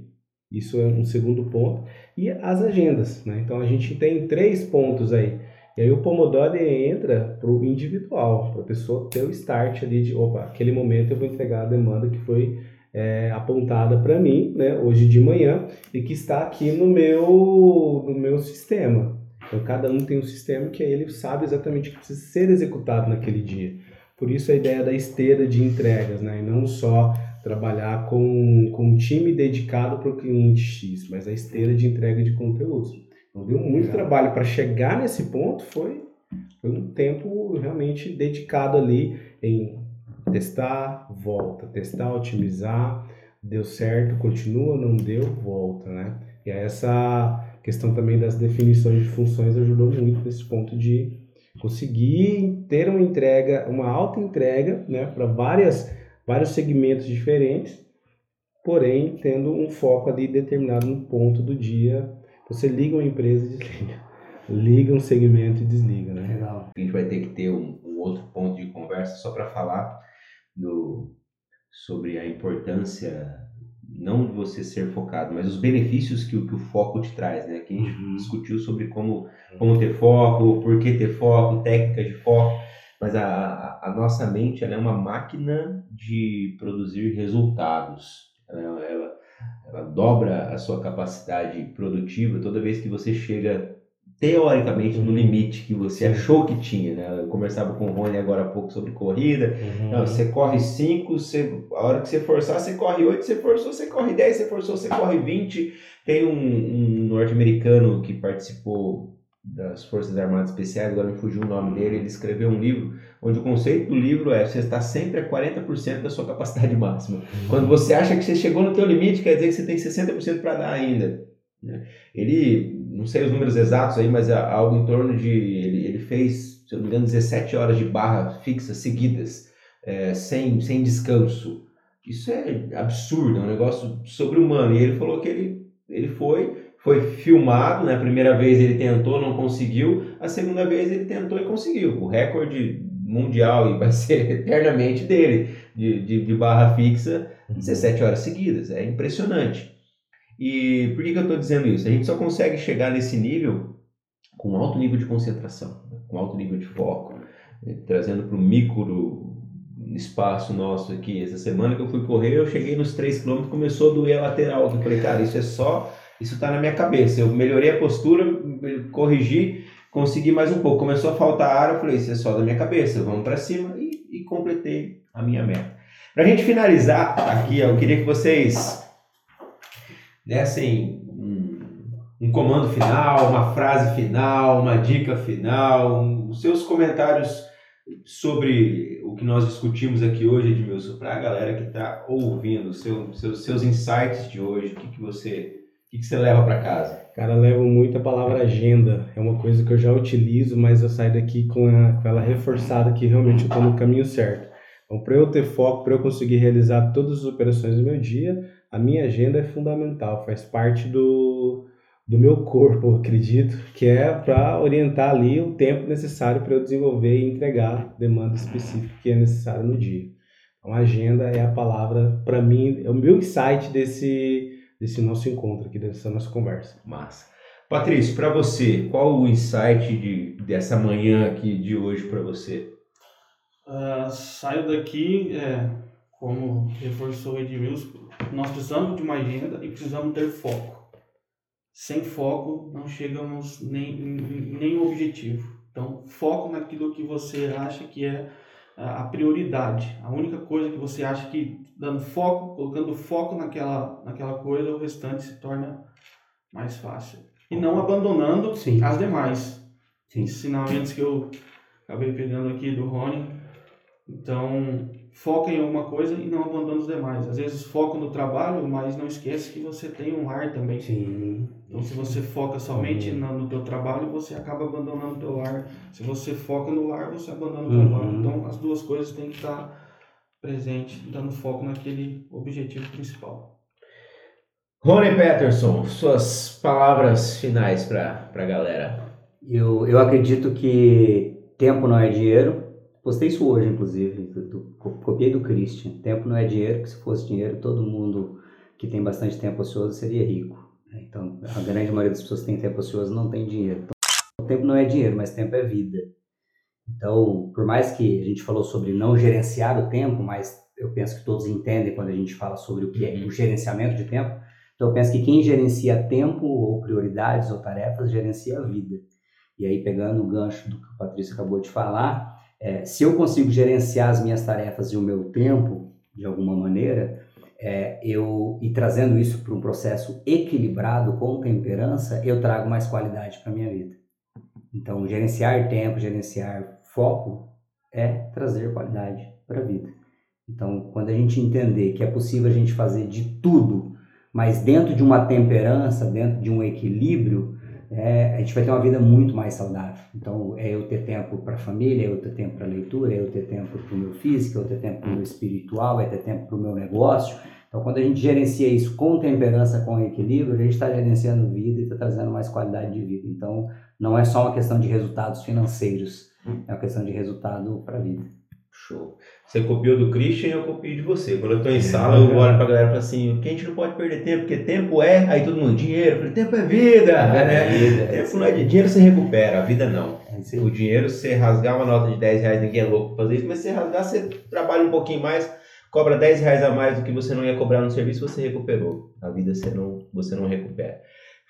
Isso é um segundo ponto. E as agendas. Né? Então a gente tem três pontos aí. E aí o Pomodoro entra para o individual, para a pessoa ter o start ali de, opa, aquele momento eu vou entregar a demanda que foi é, apontada para mim, né, hoje de manhã, e que está aqui no meu, no meu sistema. Então cada um tem um sistema que aí ele sabe exatamente o que precisa ser executado naquele dia. Por isso a ideia da esteira de entregas, né, e não só trabalhar com, com um time dedicado para o cliente X, mas a esteira de entrega de conteúdos. Então deu muito Legal. trabalho para chegar nesse ponto, foi, foi um tempo realmente dedicado ali em testar, volta, testar, otimizar, deu certo, continua, não deu, volta, né? E essa questão também das definições de funções ajudou muito nesse ponto de conseguir ter uma entrega, uma alta entrega, né, para várias vários segmentos diferentes, porém tendo um foco ali determinado no ponto do dia. Você liga uma empresa e desliga. Liga um segmento e desliga, né? Legal. A gente vai ter que ter um, um outro ponto de conversa só para falar do, sobre a importância, não de você ser focado, mas os benefícios que, o- que o foco te traz, né? Que a gente Uhum. discutiu sobre como, como ter foco, por que ter foco, técnicas de foco, mas a, a, nossa mente ela é uma máquina de produzir resultados. Ela, ela, ela dobra a sua capacidade produtiva toda vez que você chega teoricamente no limite que você achou que tinha, né? Eu conversava com o Rony agora há pouco sobre corrida. Não, você corre 5, você, a hora que você forçar, você corre 8, você forçou, você corre 10, você forçou, você corre 20. Tem um, um norte-americano que participou das Forças Armadas Especiais, agora me fugiu o nome dele, ele escreveu um livro onde o conceito do livro é você está sempre a 40% da sua capacidade máxima. Quando você acha que você chegou no teu limite, quer dizer que você tem 60% para dar ainda. né? Ele, não sei os números exatos aí, mas é algo em torno de, ele, ele fez, se eu não me engano, 17 horas de barra fixa seguidas, é, sem, sem descanso. Isso é absurdo, é um negócio sobre-humano. E ele falou que ele, ele foi, foi filmado, né? A primeira vez ele tentou, não conseguiu. A segunda vez ele tentou e conseguiu. O recorde mundial, e vai ser eternamente dele, de, de, de barra fixa, 17 horas seguidas. É impressionante. E por que, que eu estou dizendo isso? A gente só consegue chegar nesse nível com alto nível de concentração, né? com alto nível de foco, trazendo para o micro espaço nosso aqui. Essa semana que eu fui correr, eu cheguei nos 3 km começou a doer a lateral. Eu falei, cara, isso é só, isso está na minha cabeça. Eu melhorei a postura, corrigi, consegui mais um pouco. Começou a faltar ar, eu falei, isso é só da minha cabeça, vamos para cima e, e completei a minha meta. Para a gente finalizar aqui, eu queria que vocês dessem um, um comando final, uma frase final, uma dica final, um, os seus comentários sobre o que nós discutimos aqui hoje, Edmilson, para a galera que está ouvindo, seu, seus, seus insights de hoje, o que, que você o que, que você leva para casa? Cara, levo muito a palavra agenda. É uma coisa que eu já utilizo, mas eu saio daqui com, a, com ela reforçada que realmente eu estou no caminho certo. Então, para eu ter foco, para eu conseguir realizar todas as operações do meu dia, a minha agenda é fundamental, faz parte do, do meu corpo, acredito, que é para orientar ali o tempo necessário para eu desenvolver e entregar demanda específica que é necessária no dia. Então, agenda é a palavra, para mim, é o meu insight desse, desse nosso encontro aqui, dessa nossa conversa. Massa. Patrício, para você, qual o insight de, dessa manhã aqui de hoje para você? Uh, saio daqui, é, como reforçou o Edmilson, nós precisamos de uma agenda e precisamos ter foco. Sem foco, não chegamos nem, nem objetivo. Então, foco naquilo que você acha que é a prioridade. A única coisa que você acha que dando foco, colocando foco naquela, naquela coisa, o restante se torna mais fácil. E não abandonando Sim. as demais. Sim. Ensinamentos que eu acabei pegando aqui do Rony. Então, foca em alguma coisa e não abandona os demais. Às vezes foca no trabalho, mas não esquece que você tem um lar também. Sim. Então, se você foca somente uhum. no teu trabalho, você acaba abandonando o teu lar. Se você foca no lar, você abandona o uhum. trabalho. Então, as duas coisas têm que estar presentes, dando foco naquele objetivo principal. Rony Peterson, suas palavras finais para a galera. Eu, eu acredito que tempo não é dinheiro, Postei isso hoje, inclusive. copiei do Christian. Tempo não é dinheiro, que se fosse dinheiro, todo mundo que tem bastante tempo ocioso seria rico. Né? Então, a grande maioria das pessoas que tem tempo ocioso não tem dinheiro. Então, tempo não é dinheiro, mas tempo é vida. Então, por mais que a gente falou sobre não gerenciar o tempo, mas eu penso que todos entendem quando a gente fala sobre o que é o gerenciamento de tempo. Então, eu penso que quem gerencia tempo ou prioridades ou tarefas gerencia a vida. E aí, pegando o gancho do que o Patrício acabou de falar, é, se eu consigo gerenciar as minhas tarefas e o meu tempo, de alguma maneira, é, eu e trazendo isso para um processo equilibrado com temperança, eu trago mais qualidade para minha vida. Então, gerenciar tempo, gerenciar foco é trazer qualidade para a vida. Então, quando a gente entender que é possível a gente fazer de tudo, mas dentro de uma temperança, dentro de um equilíbrio, é, a gente vai ter uma vida muito mais saudável. Então, é eu ter tempo para a família, é eu ter tempo para a leitura, é eu ter tempo para o meu físico, é eu ter tempo para o meu espiritual, é ter tempo para o meu negócio. Então, quando a gente gerencia isso com temperança, com equilíbrio, a gente está gerenciando vida e está trazendo mais qualidade de vida. Então, não é só uma questão de resultados financeiros, é uma questão de resultado para a vida. Show. Você copiou do Christian e eu copio de você. Quando eu estou em sala, eu olho para a galera e falo assim: o que a gente não pode perder tempo, porque tempo é. Aí todo mundo, dinheiro. Eu falei, tempo é vida. É né? vida. Tempo não é de dinheiro, você recupera, a vida não. É o dinheiro, você rasgar uma nota de 10 reais, ninguém é louco pra fazer isso, mas você rasgar, você trabalha um pouquinho mais, cobra 10 reais a mais do que você não ia cobrar no serviço, você recuperou. A vida você não, você não recupera.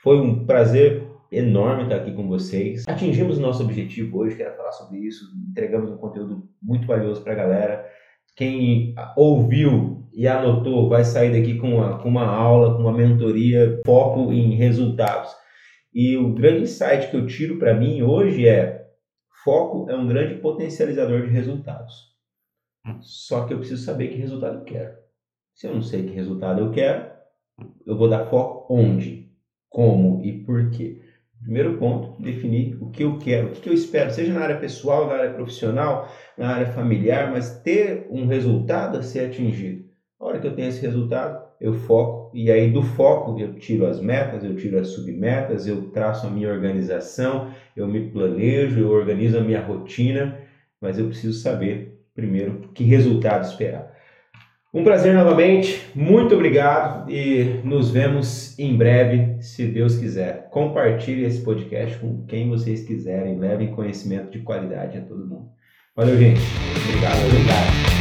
Foi um prazer enorme estar aqui com vocês. Atingimos o nosso objetivo hoje, que era falar sobre isso. Entregamos um conteúdo muito valioso para a galera. Quem ouviu e anotou vai sair daqui com uma, com uma aula, com uma mentoria, foco em resultados. E o grande insight que eu tiro para mim hoje é: foco é um grande potencializador de resultados. Só que eu preciso saber que resultado eu quero. Se eu não sei que resultado eu quero, eu vou dar foco onde, como e por quê. Primeiro ponto, definir o que eu quero, o que eu espero, seja na área pessoal, na área profissional, na área familiar, mas ter um resultado a ser atingido. A hora que eu tenho esse resultado, eu foco, e aí do foco eu tiro as metas, eu tiro as submetas, eu traço a minha organização, eu me planejo, eu organizo a minha rotina, mas eu preciso saber primeiro que resultado esperar. Um prazer novamente, muito obrigado e nos vemos em breve, se Deus quiser. Compartilhe esse podcast com quem vocês quiserem, levem conhecimento de qualidade a todo mundo. Valeu, gente. Obrigado, obrigado.